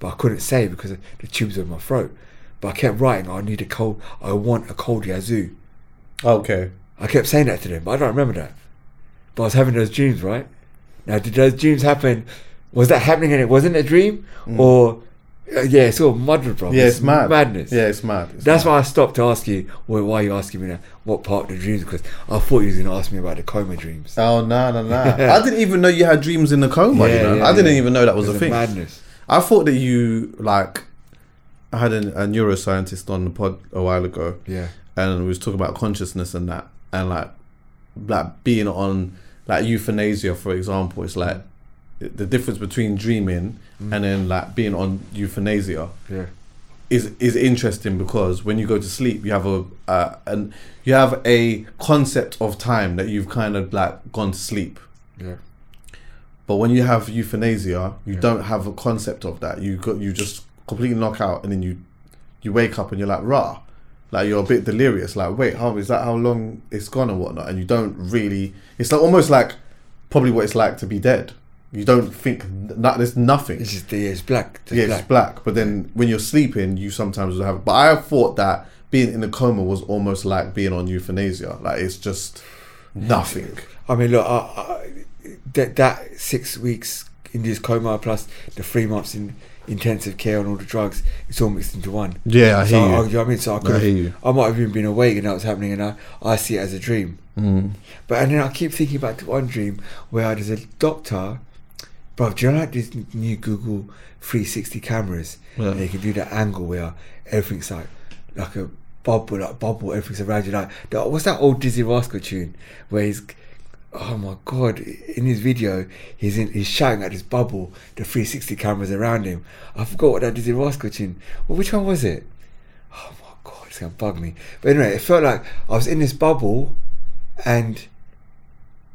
but I couldn't say because the tubes were in my throat. But I kept writing, I need a cold, I want a cold yazoo. Okay. I kept saying that to them, but I don't remember that. But I was having those dreams, right? Now, did those dreams happen? Was that happening and it wasn't a dream? Mm. Or, uh, yeah, it's all muddled, bro. Yeah, it's mad. Madness. Yeah, it's mad. It's That's mad. why I stopped to ask you, well, why are you asking me that? What part of the dreams? Because I thought you was going to ask me about the coma dreams. Oh no no no! I didn't even know you had dreams in the coma. you Yeah, know? yeah, I didn't yeah. even know that was a thing. madness. I thought that you like. I had a, a neuroscientist on the pod a while ago, Yeah. and we was talking about consciousness and that, and like, like being on like euthanasia, for example. It's like the difference between dreaming and then like being on euthanasia Yeah. is is interesting because when you go to sleep, you have a uh, and you have a concept of time that you've kind of like gone to sleep. Yeah. But when you have euthanasia, you don't have a concept of that. You got you just completely knock out, and then you you wake up and you're like rah, like you're a bit delirious. Like wait, how is that? How long it's gone and whatnot? And you don't really. It's like almost like probably what it's like to be dead. You don't think that there's nothing. It's just, yeah, it's black. It's yeah, black. it's black. But then when you're sleeping, you sometimes will have. But I thought that being in a coma was almost like being on euthanasia. Like it's just nothing. I mean, look, I, I, that, that six weeks in this coma plus the three months in intensive care and all the drugs, it's all mixed into one. Yeah, I so hear you. I, you know I mean? So I could hear you. I might have even been awake and that was happening and I, I see it as a dream. Mm. But and then I keep thinking back to one dream where there's a doctor, bro. Do you know like these new Google 360 cameras? Yeah. And they can do that angle where everything's like like a bubble, like bubble, everything's around you. Like the- what's that old Dizzee Rascal tune where he's oh my god in his video he's in he's shouting at this bubble the 360 cameras around him i forgot what that dizzee rascal tune well which one was it oh my god it's gonna bug me but anyway it felt like i was in this bubble and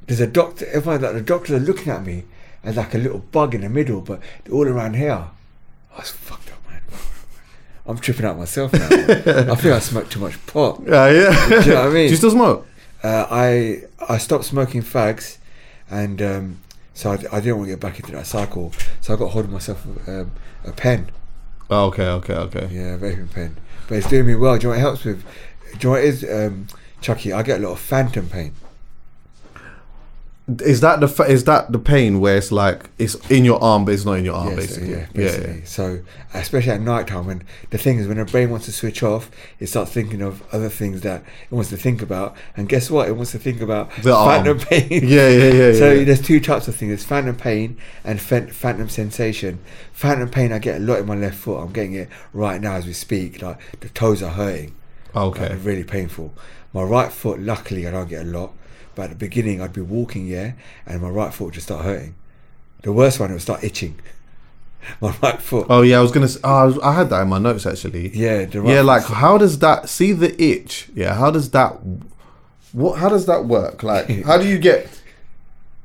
there's a doctor everyone like the doctors are looking at me and like a little bug in the middle, but all around here. I was fucked up, man. I'm tripping out myself now. I think I smoked too much pot. Yeah, yeah. Do you know what I mean? Do you still smoke? Uh, I I stopped smoking fags, and um, so I, I didn't want to get back into that cycle. So I got hold of myself um, a pen. Oh, okay, okay, okay. Yeah, a vaping pen. But it's doing me well. Do you know what it helps with? Do you know what it is, um, Chucky? I get a lot of phantom pain. Is that the fa- is that the pain where it's like it's in your arm but it's not in your arm Yeah, so- basically? yeah, yeah, basically. yeah. So, especially at night time, when the thing is, when the brain wants to switch off, it starts thinking of other things that it wants to think about. And guess what? It wants to think about The arm. phantom pain. Yeah, yeah, yeah, So yeah. there's two types of things: there's phantom pain and phan- phantom sensation. Phantom pain, I get a lot in my left foot. I'm getting it right now as we speak. Like the toes are hurting. Okay. Like, really painful. My right foot, luckily, I don't get a lot. But at the beginning, I'd be walking, yeah, and my right foot would just start hurting. The worst one, it would start itching. My right foot. Oh yeah, I was gonna. Oh, I, was, I had that in my notes actually. Yeah, the right yeah. Like, how does that? See the itch? Yeah. How does that? What? How does that work? Like, how do you get?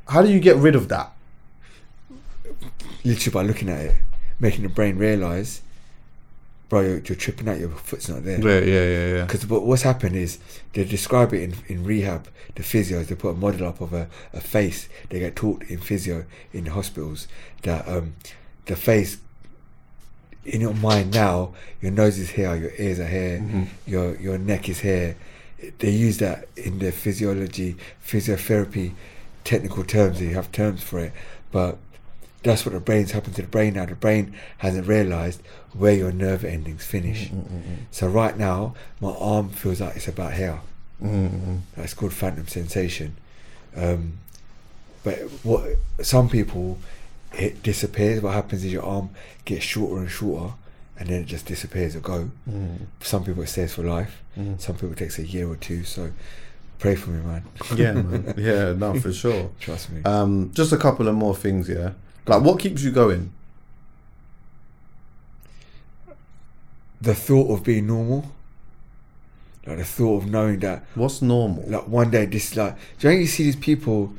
How do you get rid of that? literally by looking at it, making the brain realise, bro, you're, you're tripping out, your foot's not there. Yeah, yeah, yeah, yeah. Because what, what's happened is they describe it in, in rehab, the physios, they put a model up of a, a face. They get taught in physio in hospitals that um, the face, in your mind now, your nose is here, your ears are here, your, your neck is here. They use that in their physiology, physiotherapy, technical terms. They have terms for it. But that's what the brain's happened to the brain now. The brain hasn't realised where your nerve endings finish. Mm, mm, mm, so right now, my arm feels like it's about here. That's called phantom sensation. Um, but what some people, it disappears. What happens is your arm gets shorter and shorter, and then it just disappears or go. Some people it stays for life. Some people it takes a year or two. So pray for me, man. Yeah, man. Yeah, no, for sure. Trust me. Um, just a couple of more things, yeah. Like, what keeps you going? the thought of being normal, like the thought of knowing that What's normal? like one day this like do you know you see these people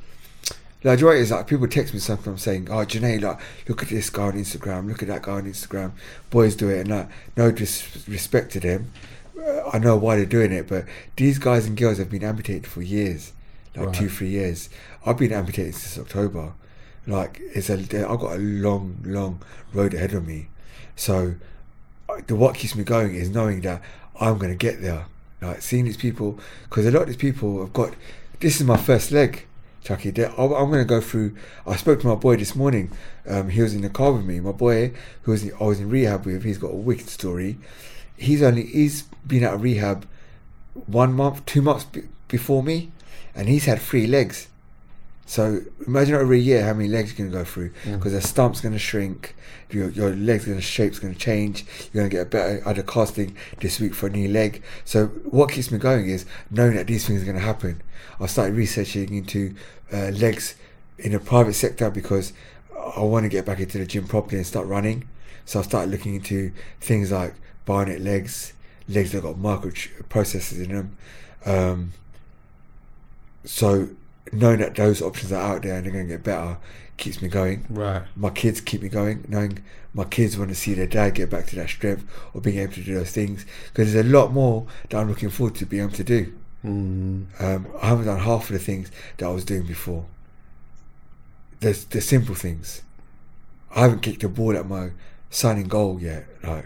like do you know what like people text me sometimes saying oh Junaid like look at this guy on Instagram look at that guy on Instagram. Boys do it and like no disrespect to them. Uh, I know why they're doing it but these guys and girls have been amputated for years. Like two three years. I've been amputated since October like it's a I've got a long long road ahead of me so the what keeps me going is knowing that I'm going to get there. Like seeing these people, because a lot of these people have got. This is my first leg, Chucky. I'm going to go through. I spoke to my boy this morning. Um, he was in the car with me. My boy, who was in, I was in rehab with, he's got a wicked story. He's only he's been out of rehab one month, two months b- before me, and he's had three legs. So imagine over a year how many legs you're going to go through because the stump's going to shrink, your, your legs going to shape's going to change. You're going to get a better other casting this week for a new leg. So what keeps me going is knowing that these things are going to happen. I started researching into uh, legs in the private sector because I want to get back into the gym properly and start running. So I started looking into things like bionic legs, legs that got micro processors in them. Um, so knowing that those options are out there and they're going to get better keeps me going. Right. My kids keep me going. Knowing my kids want to see their dad get back to that strength or being able to do those things because there's a lot more that I'm looking forward to being able to do. Um, I haven't done half of the things that I was doing before. There's the simple things. I haven't kicked a ball at my signing goal yet. Like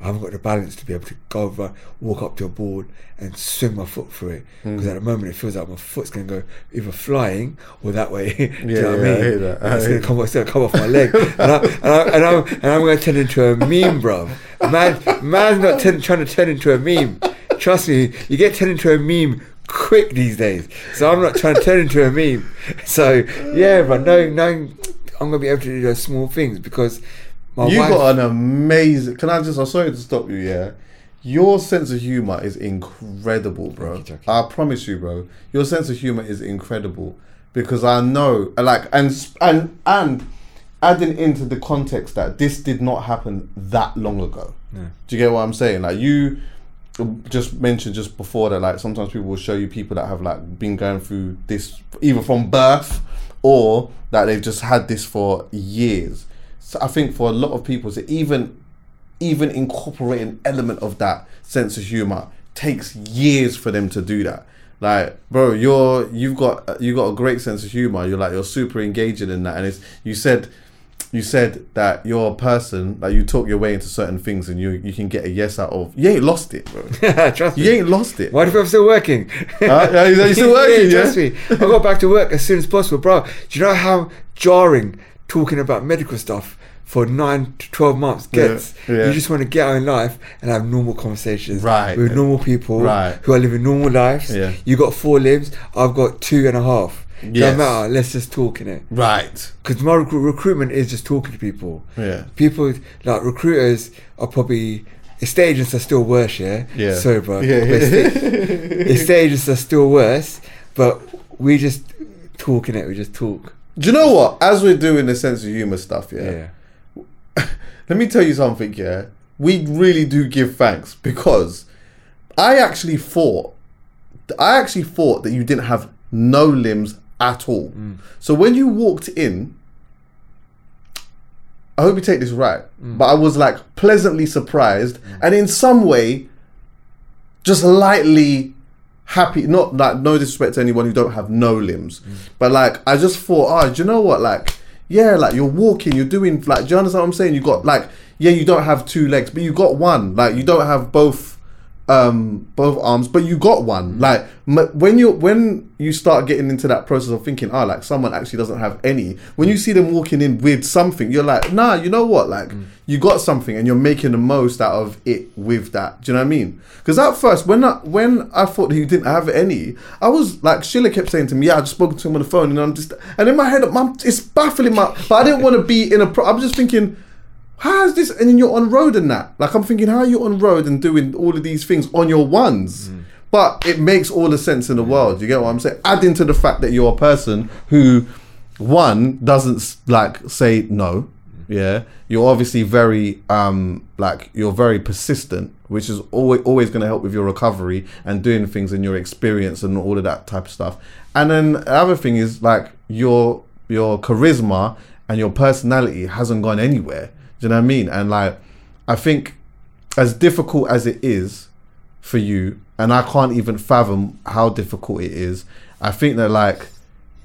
I haven't got the balance to be able to go over, walk up to a board and swing my foot through it. Hmm. Because at the moment it feels like my foot's going to go either flying or that way. Do you Yeah, know what yeah, I I mean? that. I It's going to come, it's gonna come off my leg, and, I, and, I, and, I'm, and I'm going to turn into a meme, bro. Man, man's not turn, trying to turn into a meme. Trust me, you get turned into a meme quick these days. So I'm not trying to turn into a meme. So yeah, but knowing, knowing I'm gonna be able to do those small things because my you wife. got an amazing. Can I just? I'm sorry to stop you. Yeah, your sense of humor is incredible, bro. you, I promise you, bro. Your sense of humor is incredible because I know, like, and and and adding into the context that this did not happen that long ago. Do you get what I'm saying? Like you just mentioned just before that, like sometimes people will show you people that have like been going through this either from birth or that they've just had this for years. So I think for a lot of people, to even even incorporate an element of that sense of humor takes years for them to do that. Like, bro, you're you've got you got a great sense of humor. You're like you're super engaging in that, and it's you said you said that you're a person that you talk your way into certain things, and you you can get a yes out of. You ain't lost it, bro. trust You me. ain't lost it. Why do you think I'm still working? Yeah, you still working, yeah? trust me. I got back to work as soon as possible, bro. Do you know how jarring talking about medical stuff for nine to twelve months gets? yeah. You just want to get out in life and have normal conversations Right. with normal people Right. who are living normal lives. Yeah. You got four limbs. I've got two and a half. Yes. Don't matter. Let's just talk in it. Right. Because my recru- recruitment is just talking to people. Yeah. People like recruiters are probably estate agents are still worse. Yeah. Yeah. Sorry, bro. Yeah, yeah. estate agents are still worse, but we just talk in it. We just talk. Do you know what? As we're doing the sense of humor stuff, Yeah. let me tell you something, yeah. We really do give thanks because I actually thought I actually thought that you didn't have no limbs at all. Mm. So when you walked in, I hope you take this right, mm. but I was like pleasantly surprised mm. and in some way just lightly happy not like no disrespect to anyone who don't have no limbs mm. but like i just thought oh do you know what like yeah like you're walking you're doing like do you understand what i'm saying? You got like yeah you don't have two legs but you got one like you don't have both um both arms but you got one. Mm. Like m- when you when you start getting into that process of thinking oh like someone actually doesn't have any when mm. you see them walking in with something you're like nah you know what? Like mm. you got something and you're making the most out of it with that. Do you know what i mean? Because at first when I, when i thought he didn't have any i was like sheila kept saying to me yeah i just spoke to him on the phone and i'm just and in my head I'm, it's baffling my but i didn't want to be in a pro i'm just thinking how is this? And then you're on road and that. Like I'm thinking, how are you on road and doing all of these things on your ones? But it makes all the sense in the world. You get what I'm saying? Adding to the fact that you're a person who, one, doesn't like say no. Yeah, you're obviously very um like you're very persistent, which is always always going to help with your recovery and doing things and your experience and all of that type of stuff. And then the other thing is like your your charisma and your personality hasn't gone anywhere. Do you know what I mean? And like, I think as difficult as it is for you, and I can't even fathom how difficult it is. I think that like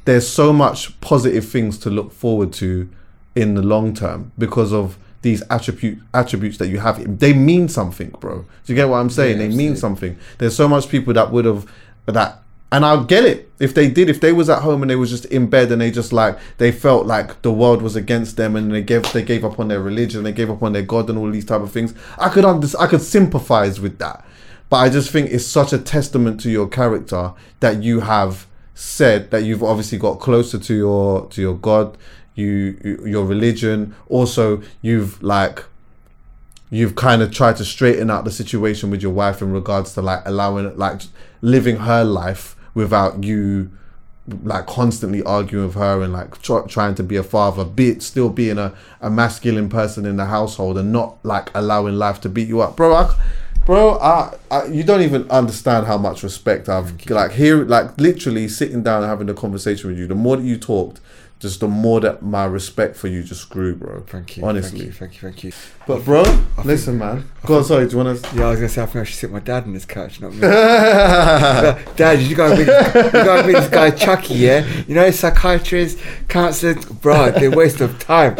there's so much positive things to look forward to in the long term because of these attribute attributes that you have. They mean something, bro. Do you get what I'm saying? they mean something. There's so much people that would have that and I'll get it if they did. If they was at home and they was just in bed and they just like they felt like the world was against them and they gave they gave up on their religion, they gave up on their God and all these type of things. I could under, I could sympathize with that, but I just think it's such a testament to your character that you have said that you've obviously got closer to your to your God, you, you your religion. Also, you've like you've kind of tried to straighten out the situation with your wife in regards to like allowing like living her life without you like constantly arguing with her and like tr- trying to be a father be it still being a, a masculine person in the household and not like allowing life to beat you up. Bro I, bro I, I you don't even understand how much respect i've like here like literally sitting down and having a conversation with you. The more that you talked just the more that my respect for you just grew bro Thank you. honestly Thank you. Thank you. Thank you. but bro, listen, man. I Go on, sorry. Do you want to? Yeah, I was gonna say I think I should sit my dad in this couch, not me. Dad, you gotta meet, you gotta this guy Chucky, yeah? You know, psychiatrists, counselors, bro, they're a waste of time.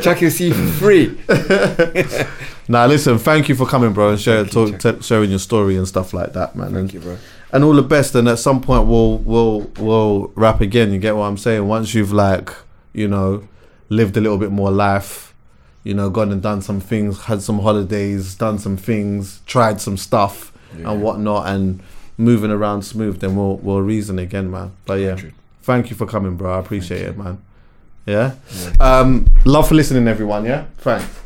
Chucky will see you for free. Nah, listen. Thank you for coming, bro, and share, Thank you, talk, t- sharing your story and stuff like that, man. Thank and, you, bro. And all the best. And at some point, we'll we'll we'll rap again. You get what I'm saying? Once you've like, you know, lived a little bit more life, you know, gone and done some things, had some holidays, done some things, tried some stuff and whatnot, and moving around smooth. Then we'll we'll reason again, man. But yeah, thank you for coming, bro. I appreciate it, man. Yeah. Um, love for listening, everyone. Yeah. Thanks.